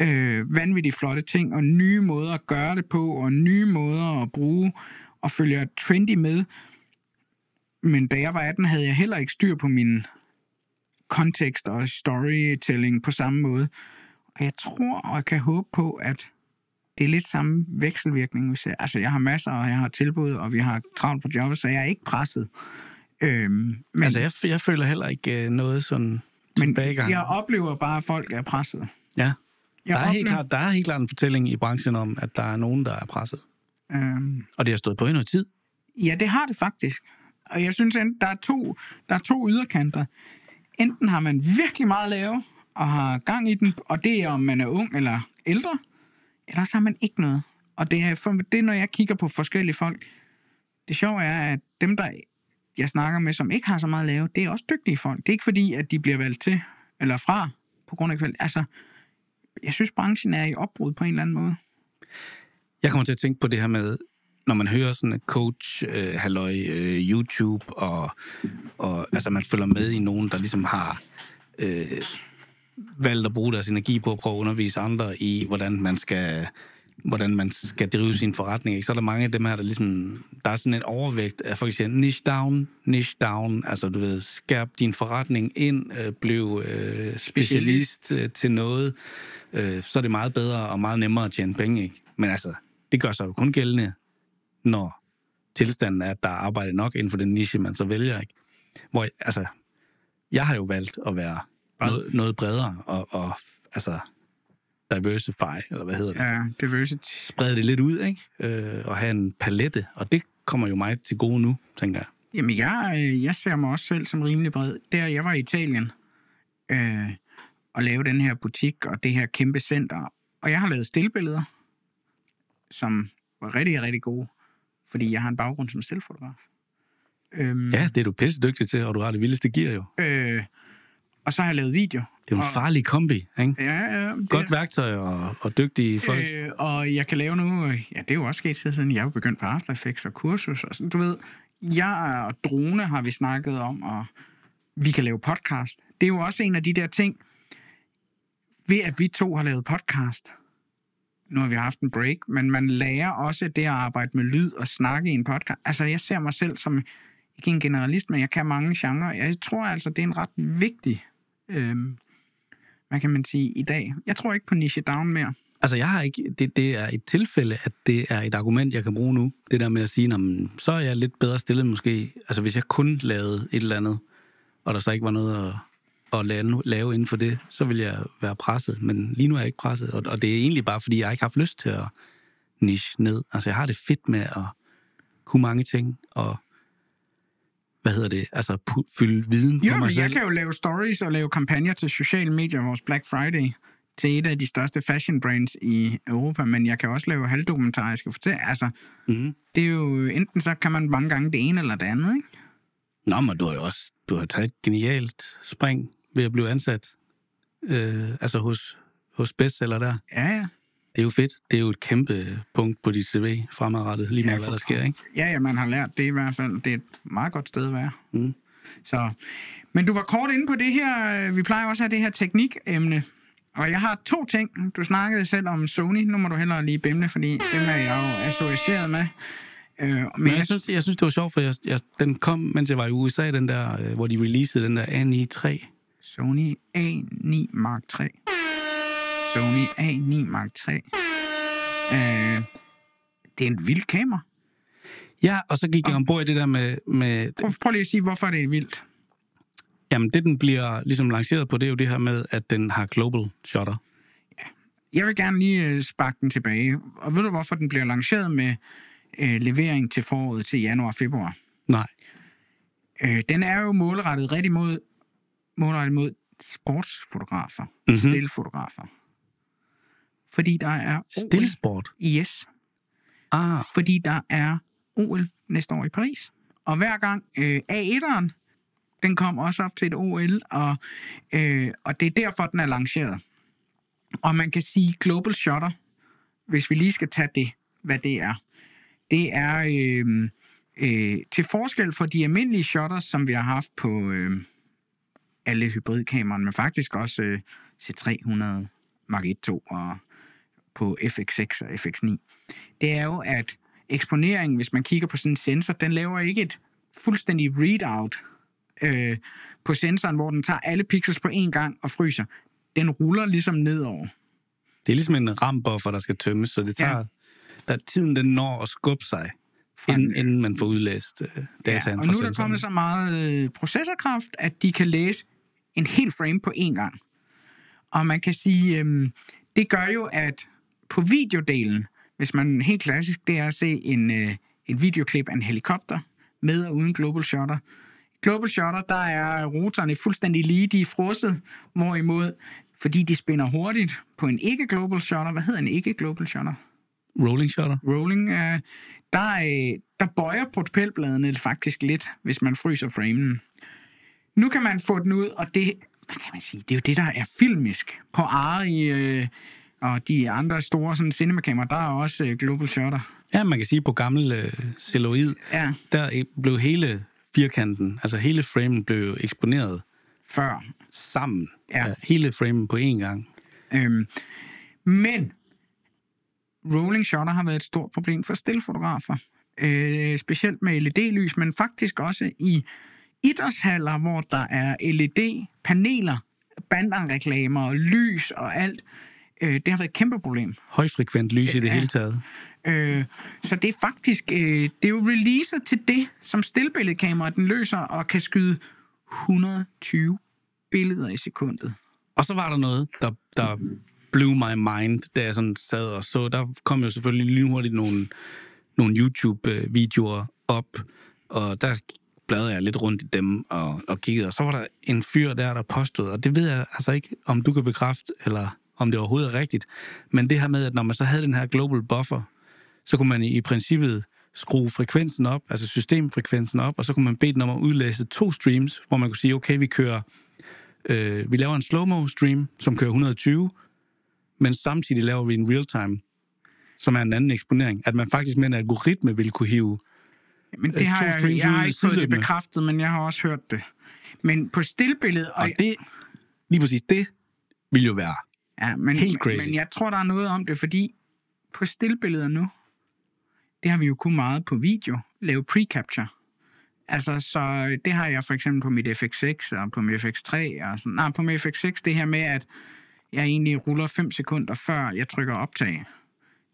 Speaker 2: Øh, vanvittigt flotte ting, og nye måder at gøre det på, og nye måder at bruge, og følger trendy med. Men da jeg var 18, havde jeg heller ikke styr på min kontekst og storytelling på samme måde. Og jeg tror og jeg kan håbe på, at det er lidt samme vekselvirkning. Hvis jeg, altså, jeg har masser, og jeg har tilbud, og vi har travlt på jobbet, så jeg er ikke presset. Øhm, men,
Speaker 1: Altså, jeg, jeg føler heller ikke øh, noget sådan
Speaker 2: men
Speaker 1: tilbagegang.
Speaker 2: jeg oplever bare, at folk er presset.
Speaker 1: Ja.
Speaker 2: Jeg
Speaker 1: Der er, helt klart, der er helt klart en fortælling i branchen om, at der er nogen, der er presset.
Speaker 2: Øhm,
Speaker 1: Og det har stået på i noget tid.
Speaker 2: Ja, det har det faktisk. Og jeg synes, at der er to, der er to yderkanter. Enten har man virkelig meget at lave, og har gang i den, og det er, om man er ung eller ældre, eller så har man ikke noget. Og det er, for, det er, når jeg kigger på forskellige folk. Det sjove er, at dem, der jeg snakker med, som ikke har så meget at lave, det er også dygtige folk. Det er ikke fordi, at de bliver valgt til eller fra på grund af kvalitet. Altså, jeg synes, branchen er i opbrud på en eller anden måde.
Speaker 1: Jeg kommer til at tænke på det her med, når man hører sådan en coach, øh, halløj, øh, YouTube, og, og altså man følger med i nogen, der ligesom har øh, valgt at bruge deres energi på at prøve at undervise andre i, hvordan man skal hvordan man skal drive sin forretning. Ikke? Så er der mange af dem her, der ligesom, der er sådan en overvægt af folk siger, niche down, niche down, altså du ved, skærp din forretning ind, øh, bliv øh, specialist øh, til noget, øh, så er det meget bedre og meget nemmere at tjene penge, ikke? Men altså, det gør sig jo kun gældende, når tilstanden er, at der er arbejde nok inden for den niche, man så vælger, ikke? Hvor, altså, jeg har jo valgt at være noget, noget bredere, og, og altså, diversify, eller hvad hedder det?
Speaker 2: Ja, diversity.
Speaker 1: Sprede det lidt ud, ikke? Øh, og have en palette, og det kommer jo mig til gode nu, tænker jeg.
Speaker 2: Jamen, jeg, jeg ser mig også selv som rimelig bred. Der jeg var i Italien øh, og lavede den her butik og det her kæmpe center, og jeg har lavet stillbilleder, som var rigtig, rigtig gode, fordi jeg har en baggrund som selvfotograf. Øhm,
Speaker 1: Ja, det er du pisse dygtig til, og du har det vildeste gear jo.
Speaker 2: øh, og så har jeg lavet video.
Speaker 1: Det er jo en farlig kombi, ikke?
Speaker 2: Ja, ja. Det,
Speaker 1: Godt værktøj og, og dygtige folk.
Speaker 2: Øh, og jeg kan lave nu, øh, ja, det er jo også sket siden jeg er begyndt på After Effects og kursus og sådan, du ved, jeg og drone har vi snakket om, og vi kan lave podcast. Det er jo også en af de der ting, ved at vi to har lavet podcast, nu har vi haft en break, men man lærer også det at arbejde med lyd og snakke i en podcast. Altså, jeg ser mig selv som, ikke en generalist, men jeg kan mange genrer. Jeg tror altså, det er en ret vigtig øhm, hvad kan man sige, i dag. Jeg tror ikke på niche down mere.
Speaker 1: Altså, jeg har ikke... Det, det er et tilfælde, at det er et argument, jeg kan bruge nu. Det der med at sige, "Nå, så er jeg lidt bedre stillet måske. Altså, hvis jeg kun lavede et eller andet, og der så ikke var noget at, at lave, lave inden for det, så vil jeg være presset. Men lige nu er jeg ikke presset, og, og det er egentlig bare, fordi jeg ikke har haft lyst til at niche ned. Altså, jeg har det fedt med at kunne mange ting, og hvad hedder det, altså pu- fylde viden på
Speaker 2: Jo,
Speaker 1: mig
Speaker 2: men
Speaker 1: selv.
Speaker 2: jeg kan jo lave stories og lave kampagner til sociale medier, vores Black Friday, til et af de største fashion brands i Europa, men jeg kan også lave halvdokumentariske fortællinger. Altså,
Speaker 1: Mm-hmm.
Speaker 2: det er jo, enten så kan man mange gange det ene eller det andet, ikke?
Speaker 1: Nå, men du har jo også du har taget et genialt spring ved at blive ansat øh, altså hos, hos bestseller der.
Speaker 2: Ja, ja.
Speaker 1: Det er jo fedt. Det er jo et kæmpe punkt på dit CV fremadrettet, lige meget
Speaker 2: Ja,
Speaker 1: hvad der sker, ikke?
Speaker 2: Ja, ja, man har lært det i hvert fald. Det er et meget godt sted at være.
Speaker 1: Mm.
Speaker 2: Så, men du var kort inde på det her, øh, vi plejer også at have det her teknikemne, og jeg har to ting. Du snakkede selv om Sony, nu må du hellere lige bimle, fordi dem er jeg jo associeret med. Øh, men
Speaker 1: Men
Speaker 2: jeg,
Speaker 1: jeg synes, jeg synes, det var sjovt, for jeg, jeg, den kom, mens jeg var i USA, den der, øh, hvor de releasede den der A93.
Speaker 2: Sony A9 Mark 3. Sony A9 Mark 3. Øh, det er en vild kamera.
Speaker 1: Ja, og så gik jeg ombord i det der med, med
Speaker 2: Prøv, prøv lige at sige, hvorfor det er vildt.
Speaker 1: jamen det, den bliver ligesom lanceret på, det er jo det her med, at den har global shutter.
Speaker 2: Jeg vil gerne lige øh, sparke den tilbage. Og ved du, hvorfor den bliver lanceret med øh, levering til foråret til januar-februar?
Speaker 1: Nej.
Speaker 2: Øh, den er jo målrettet rigtig mod, målrettet mod sportsfotografer,
Speaker 1: Mhm.
Speaker 2: mm-hmm. stillfotografer. Fordi der er.
Speaker 1: Stillsport.
Speaker 2: Yes.
Speaker 1: Ah,
Speaker 2: Fordi der er OL næste år i Paris. Og hver gang øh, A1'eren, den kom også op til et OL, og, øh, og det er derfor, den er lanceret. Og man kan sige Global Shutter, hvis vi lige skal tage det, hvad det er. Det er øh, øh, til forskel for de almindelige shutters, som vi har haft på øh, alle hybridkameraerne, men faktisk også øh, C300 Mark 1 2 og på FX6 og FX9. Det er jo, at eksponeringen, hvis man kigger på sådan en sensor, den laver ikke et fuldstændig readout øh, på sensoren, hvor den tager alle pixels på én gang og fryser. Den ruller ligesom nedover.
Speaker 1: det er ligesom en rambuffer, der skal tømmes, så det
Speaker 2: Ja.
Speaker 1: tager... Der tiden den når at skubbe sig, inden, inden man får udlæst øh, dataen
Speaker 2: Ja, og
Speaker 1: fra
Speaker 2: nu er der kommet så meget øh, processorkraft, at de kan læse hel frame på én gang. Og man kan sige, øh, det gør jo, at på videodelen, hvis man helt klassisk, det er at se en, øh, en videoklip af en helikopter med og uden global shutter. Global shutter, der er rotorerne fuldstændig lige, de er frosset, hvorimod, fordi de spinner hurtigt på en ikke-global shutter, hvad hedder en ikke-global shutter?
Speaker 1: Rolling shutter.
Speaker 2: rolling, øh, der, øh, der bøjer propelbladene faktisk lidt, hvis man fryser framen. Nu kan man få den ud, og det, hvad kan man sige, det er jo det, der er filmisk. På Ari øh, og de andre store sådan, cinemakameraer, der er også øh, global shutter.
Speaker 1: Ja, man kan sige, på gammel øh, celluloid,
Speaker 2: Ja,
Speaker 1: der øh, blev hele firkanten, altså hele framen blev eksponeret
Speaker 2: før.
Speaker 1: sammen.
Speaker 2: Ja.
Speaker 1: Øh, hele framen på én gang.
Speaker 2: Øhm, men rolling shutter har været et stort problem for stillfotografer. Øh, specielt med LED-lys, men faktisk også i idrætshaller, hvor der er LED-paneler, banderreklamer og lys og alt. Øh, det har været et kæmpe problem.
Speaker 1: Højfrekvent lys i det
Speaker 2: Ja.
Speaker 1: hele taget.
Speaker 2: Øh, så det er faktisk, øh, det er jo releaset til det, som stillbilledkamera den løser og kan skyde 120 billeder i sekundet.
Speaker 1: Og så var der noget, der, der blew my mind, da jeg sådan sad og så. Der kom jo selvfølgelig lynhurtigt nogle, nogle YouTube-videoer op, og der bladrede jeg lidt rundt i dem og, og kiggede, og så var der en fyr der, der påstod, og det ved jeg altså ikke, om du kan bekræfte, eller om det overhovedet er rigtigt, men det her med, at når man så havde den her global buffer, så kunne man i, i princippet skrue frekvensen op, altså systemfrekvensen op, og så kunne man bede den om at udlæse to streams, hvor man kunne sige, okay, vi kører Øh, vi laver en slow-mo stream, som kører 120, men samtidig laver vi en real-time, som er en anden eksponering. At man faktisk med en algoritme vil kunne hive...
Speaker 2: Men det
Speaker 1: Øh,
Speaker 2: har jeg, jeg har ikke fået det bekræftet, men jeg har også hørt det. Men på stillbilledet...
Speaker 1: Og det, lige præcis det, vil jo være...
Speaker 2: ja, men,
Speaker 1: helt crazy.
Speaker 2: Men jeg tror, der er noget om det, fordi på stillbilleder nu, det har vi jo kun meget på video, lave pre-capture. Altså, så det har jeg for eksempel på mit FX6 og på mit FX3. Og sådan. Nej, på mit FX6, det her med, at jeg egentlig ruller 5 sekunder før jeg trykker optag.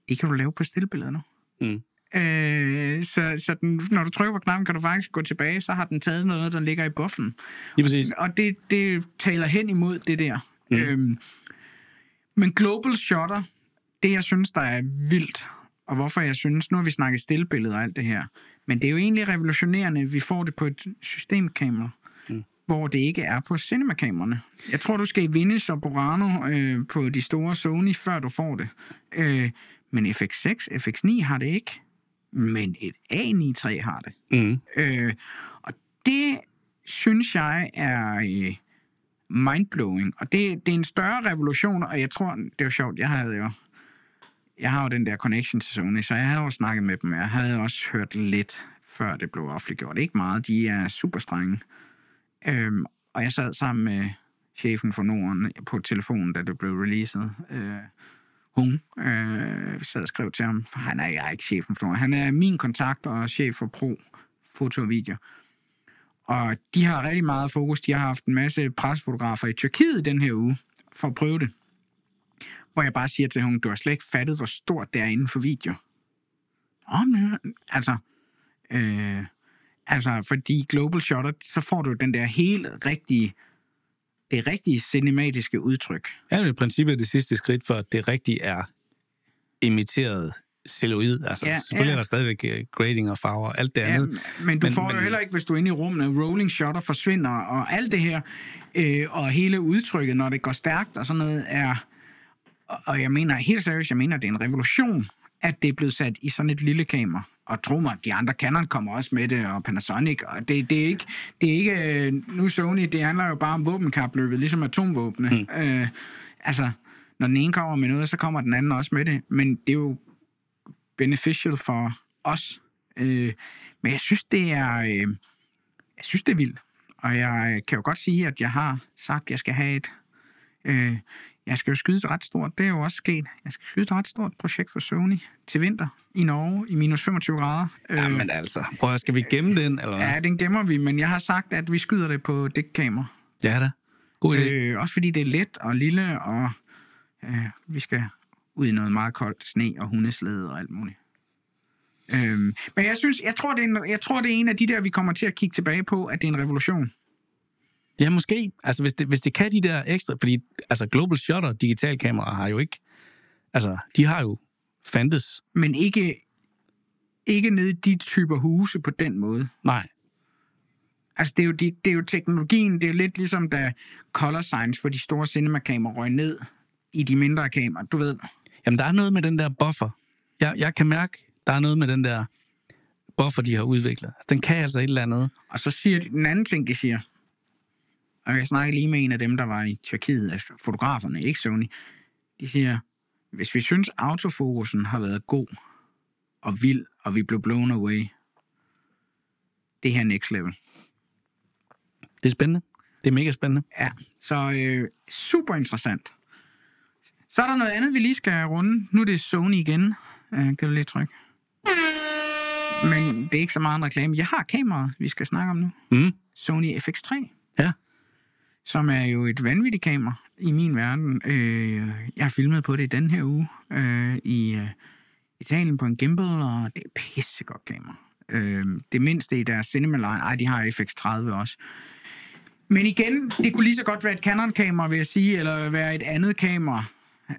Speaker 2: Det kan du lave på stillbilledet nu.
Speaker 1: Mm.
Speaker 2: Øh, så så den, når du trykker på knappen, kan du faktisk gå tilbage, så har den taget noget, der ligger i buffen.
Speaker 1: Lige præcis.
Speaker 2: Og det, det taler hen imod det der. Mm. Øhm, men Global Shutter, det jeg synes, der er vildt, og hvorfor jeg synes, nu har vi snakket stillbilleder og alt det her, men det er jo egentlig revolutionerende, at vi får det på et systemkamera, mm. hvor det ikke er på cinemakameraerne. Jeg tror, du skal i Vindes og Borano øh, på de store Sony, før du får det. Øh, men FX6, FX9 har det ikke, men et A93 har det.
Speaker 1: Mm.
Speaker 2: Øh, og det synes jeg er øh, mindblowing. Og det, det er en større revolution, og jeg tror, det er jo sjovt, jeg havde jo jeg har jo den der connection til Sony, så jeg havde jo snakket med dem. Jeg havde også hørt lidt, før det blev offentliggjort. Ikke meget, de er super strenge. Øhm, og jeg sad sammen med chefen for Norden på telefonen, da det blev releaset. Øh, hun øh, sad og skrev til ham, for han er, jeg er ikke chefen for Norden. Han er min kontakt og chef for Pro, foto og video. Og de har rigtig meget fokus. De har haft en masse presfotografer i Tyrkiet den her uge for at prøve det. Hvor jeg bare siger til hende, du har slet ikke fattet, hvor stort det er inden for video. Åh, men, altså, øh, altså, fordi Global Shutter, så får du den der helt rigtige, det rigtige cinematiske udtryk.
Speaker 1: Ja, i princippet det sidste skridt for, at det rigtigt er imiteret celluloid. Altså,
Speaker 2: Ja,
Speaker 1: selvfølgelig
Speaker 2: ja.
Speaker 1: er der stadigvæk øh, grading og farver og alt det
Speaker 2: Ja,
Speaker 1: andet.
Speaker 2: men du men, får men, jo heller ikke, hvis du er inde i rummene, rolling shutter forsvinder, og alt det her, øh, og hele udtrykket, når det går stærkt og sådan noget, er... Og, og jeg mener, helt seriøst, jeg mener, det er en revolution, at det er blevet sat i sådan et lille kamera. Og tro mig, de andre Canon kommer også med det, og Panasonic, og det, det er ikke... Det er ikke øh, nu Sony, det handler jo bare om våbenkapløbet, ligesom atomvåbne. Mm. Øh, altså, når den ene kommer med noget, så kommer den anden også med det. Men det er jo beneficial for os. Øh, men jeg synes, det er, øh, jeg synes, det er vildt. Og jeg kan jo godt sige, at jeg har sagt, at jeg skal have et... Øh, jeg skal jo skyde et ret stort. Det er jo også sket. Jeg skal skyde et ret stort projekt for Sony til vinter i Norge i minus 25 grader. Øh,
Speaker 1: Jamen altså, prøv skal vi gemme den, eller hvad?
Speaker 2: ja, den gemmer vi, men jeg har sagt, at vi skyder det på dækkamera.
Speaker 1: Ja da. God idé.
Speaker 2: Øh, også fordi det er let og lille, og øh, vi skal ud i noget meget koldt sne og hundeslæde og alt muligt. Øhm, men jeg synes, jeg tror, det er en, jeg tror, det er en af de der, vi kommer til at kigge tilbage på, at det er en revolution.
Speaker 1: Ja, måske. Altså, hvis det, hvis det kan de der ekstra... Fordi altså, Global Shutter digitalkameraer har jo ikke... Altså, de har jo fandtes.
Speaker 2: Men ikke, ikke nede i de typer huse på den måde.
Speaker 1: Nej.
Speaker 2: Altså, det er, jo, de, det er jo teknologien, det er lidt ligesom da color science for de store cinemakameraer røg ned i de mindre kameraer. Du ved,
Speaker 1: Jamen, der er noget med den der buffer. Jeg, jeg kan mærke, der er noget med den der buffer, de har udviklet. Altså, Den kan altså et eller andet.
Speaker 2: Og så siger de, den anden ting, de siger, og jeg snakkede lige med en af dem, der var i Tyrkiet, altså fotograferne, ikke Sony, de siger, hvis vi synes, autofokusen har været god og vild, og vi blev blown away, det her er next level.
Speaker 1: Det er spændende. Det er mega spændende.
Speaker 2: Ja, så øh, super interessant. Så er der noget andet, vi lige skal runde. Nu er det Sony igen. Øh, kan du lige trykke? Men det er ikke så meget en reklame. Jeg har kameraet, vi skal snakke om nu.
Speaker 1: Mm.
Speaker 2: Sony FX3.
Speaker 1: Ja
Speaker 2: som er jo et vanvittigt kamera i min verden. Øh, jeg har filmet på det i den her uge øh, i øh, Italien på en gimbal, og det er pissegodt kamera. Øh, det mindste i deres cinema line, ej, de har FX30 også. Men igen, det kunne lige så godt være et Canon-kamera, vil jeg sige, eller være et andet kamera.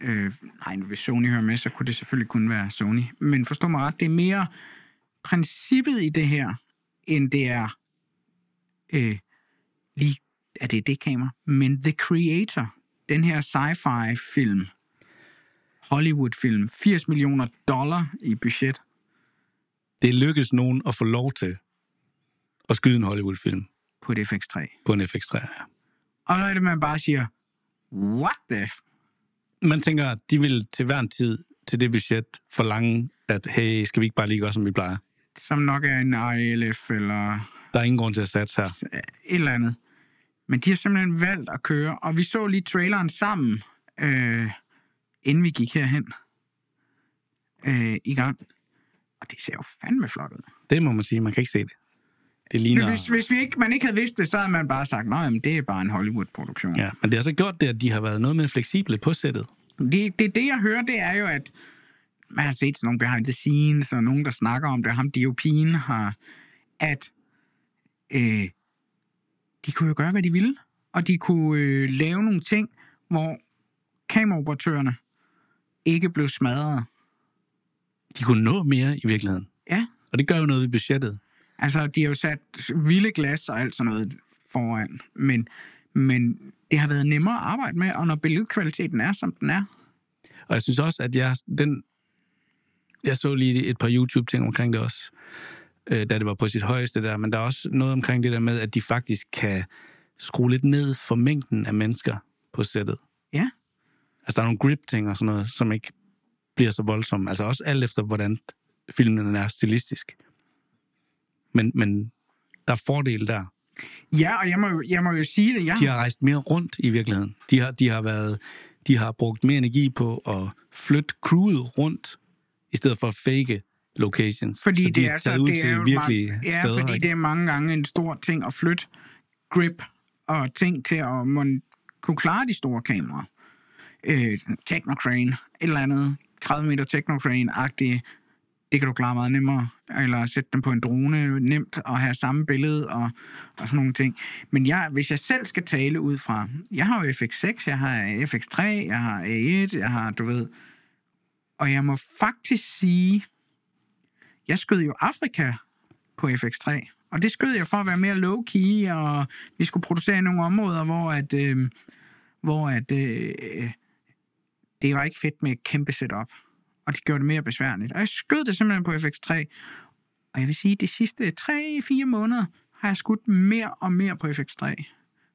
Speaker 2: Øh, nej, hvis Sony hører med, så kunne det selvfølgelig kun være Sony. Men forstå mig ret, det er mere princippet i det her, end det er øh, lige, at det er det kamera. Men The Creator, den her sci-fi film, Hollywood-film, 80 millioner dollar i budget.
Speaker 1: Det lykkes nogen at få lov til at skyde en Hollywood-film
Speaker 2: på et FX3.
Speaker 1: på en FX3. Ja.
Speaker 2: Og så er det, man bare siger, what the
Speaker 1: Man tænker, at de vil til hver en tid til det budget forlange, at hey, skal vi ikke bare lige gøre, som vi plejer?
Speaker 2: som nok er en ILF eller
Speaker 1: Der er ingen grund til at satse her.
Speaker 2: et eller andet. Men de har simpelthen valgt at køre, og vi så lige traileren sammen, øh, inden vi gik herhen øh, i gang. Og det ser jo fandme flot ud.
Speaker 1: Det må man sige. Man kan ikke se det. det ligner...
Speaker 2: Hvis, hvis vi ikke, man ikke havde vidst det, så havde man bare sagt, at det er bare en Hollywood-produktion.
Speaker 1: Ja, men det har så gjort det, at de har været noget mere fleksible på sættet.
Speaker 2: Det, det, det, jeg hører, det er jo, at man har set sådan nogle behind the scenes, og nogen, der snakker om det, ham DOP'en har, at øh, de kunne jo gøre, hvad de ville, og de kunne øh, lave nogle ting, hvor kameraoperatørerne ikke blev smadret.
Speaker 1: De kunne nå mere i virkeligheden.
Speaker 2: Ja,
Speaker 1: Og det gør jo noget ved budgettet.
Speaker 2: altså de har jo sat vilde glas og alt sådan noget foran, men, men det har været nemmere at arbejde med, og når billedkvaliteten er, som den er,
Speaker 1: Og jeg synes også, at jeg, den, jeg så lige et par YouTube-ting omkring det også, øh, da det var på sit højeste der, men der er også noget omkring det der med, at de faktisk kan skrue lidt ned for mængden af mennesker på sættet.
Speaker 2: ja,
Speaker 1: Altså, der er nogle grip-ting og sådan noget, som ikke bliver så voldsomme. Altså også alt efter, hvordan filmen er stilistisk. Men, men der er fordele der.
Speaker 2: ja og jeg må, jeg må jo sige det, jeg
Speaker 1: De har rejst mere rundt i virkeligheden. De har, de har, været, de har brugt mere energi på at flytte crewet rundt, i stedet for at fake locations.
Speaker 2: Fordi
Speaker 1: så de
Speaker 2: det
Speaker 1: er
Speaker 2: er, så,
Speaker 1: ud
Speaker 2: det er
Speaker 1: til
Speaker 2: jo
Speaker 1: virkelige
Speaker 2: mange, ja,
Speaker 1: steder.
Speaker 2: fordi
Speaker 1: ikke?
Speaker 2: det er mange gange en stor ting at flytte grip og ting til at man kunne klare de store kameraer. Øh, Technocrane, et eller andet 30 meter Technocrane-agtigt, det kan du klare meget nemmere. Eller sætte dem på en drone, nemt at have samme billede og, og sådan nogle ting. Men jeg, hvis jeg selv skal tale ud fra, jeg har jo FX6, jeg har FX3, jeg har A1, jeg har, du ved, og jeg må faktisk sige, jeg skød jo Afrika på FX3, og det skød jeg for at være mere low-key, og vi skulle producere i nogle områder, hvor at, øh, hvor at øh, det var ikke fedt med et kæmpe setup, og det gjorde det mere besværligt. Og jeg skød det simpelthen på FX3, og jeg vil sige, at de sidste 3-4 måneder har jeg skudt mere og mere på FX3.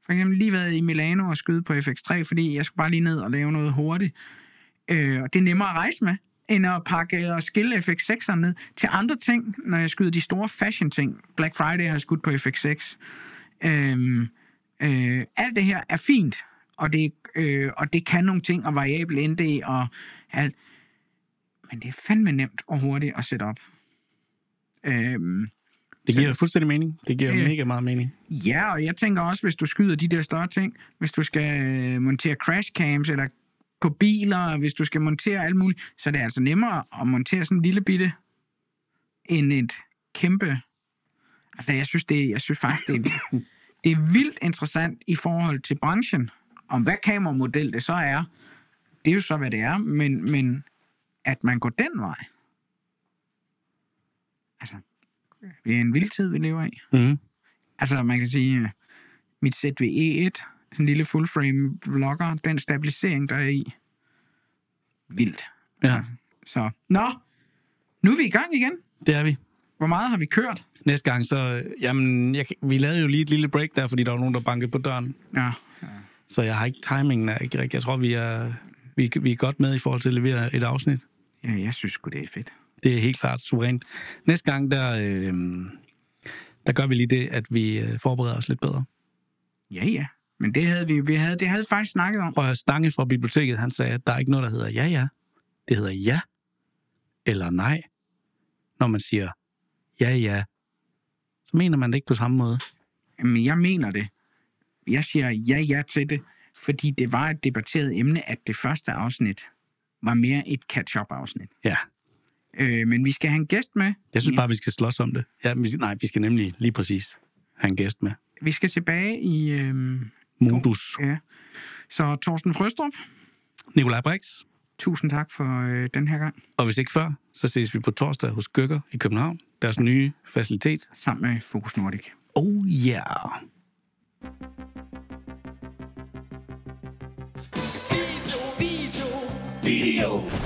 Speaker 2: For eksempel lige været i Milano og skyde på FX3, fordi jeg skulle bare lige ned og lave noget hurtigt. Øh, og det er nemmere at rejse med, end at pakke og skille FX6'eren ned til andre ting, når jeg skyder de store fashion-ting. Black Friday har jeg skudt på FX6. Øh, øh, alt det her er fint, og det, øh, og det kan nogle ting, og variabel ND og alt. Men det er fandme nemt og hurtigt at sætte op. Øh,
Speaker 1: Det giver fuldstændig mening. Det giver
Speaker 2: Ja.
Speaker 1: mega meget mening.
Speaker 2: Ja, og jeg tænker også, hvis du skyder de der større ting, hvis du skal øh, montere crashcams eller på biler, hvis du skal montere alt muligt, så er det altså nemmere at montere sådan en lille bitte end et kæmpe... Altså, jeg synes, det, jeg synes faktisk, det er, *laughs* det er vildt interessant i forhold til branchen, om hvad kameramodel det så er. Det er jo så, hvad det er, men, men at man går den vej. Altså, det er en vild tid, vi lever i.
Speaker 1: Mm.
Speaker 2: Altså, man kan sige, mit ZV-E1, en lille full-frame vlogger, den stabilisering, der er i, vildt.
Speaker 1: Ja,
Speaker 2: Så, nå, nu er vi i gang igen.
Speaker 1: det er vi.
Speaker 2: Hvor meget har vi kørt?
Speaker 1: Næste gang, så... Jamen, jeg, vi lavede jo lige et lille break der, fordi der var nogen, der bankede på døren.
Speaker 2: Ja,
Speaker 1: Så jeg har ikke timingen er ikke rigtig. Jeg tror, vi er, vi, vi er godt med i forhold til at levere et afsnit.
Speaker 2: ja jeg synes sgu, det er fedt.
Speaker 1: Det er helt klart suverænt. Næste gang, der, øh, der gør vi lige det, at vi øh, forbereder os lidt bedre.
Speaker 2: Ja, ja. Men det havde vi, vi havde, det havde vi faktisk snakket om.
Speaker 1: At Stange fra biblioteket, han sagde, at der er ikke noget, der hedder ja, ja. Det hedder ja eller nej. Når man siger ja, ja, så mener man det ikke på samme måde.
Speaker 2: Men jeg mener det. Jeg siger ja, ja til det, fordi det var et debatteret emne, at det første afsnit var mere et catch-up-afsnit.
Speaker 1: Ja,
Speaker 2: Øh, men vi skal have en gæst med.
Speaker 1: jeg synes bare, vi skal slås om det. Ja, vi, skal- nej, vi skal nemlig lige præcis have en gæst med.
Speaker 2: Vi skal tilbage i... Øh,
Speaker 1: Modus.
Speaker 2: ja. Så Torsten Frøstrup,
Speaker 1: Nikolaj Brix.
Speaker 2: tusind tak for øh, den her gang,
Speaker 1: Og hvis ikke før, så ses vi på torsdag hos Gøkker i København. Deres nye facilitet.
Speaker 2: sammen med Fokus Nordic.
Speaker 1: Oh yeah!
Speaker 3: Video.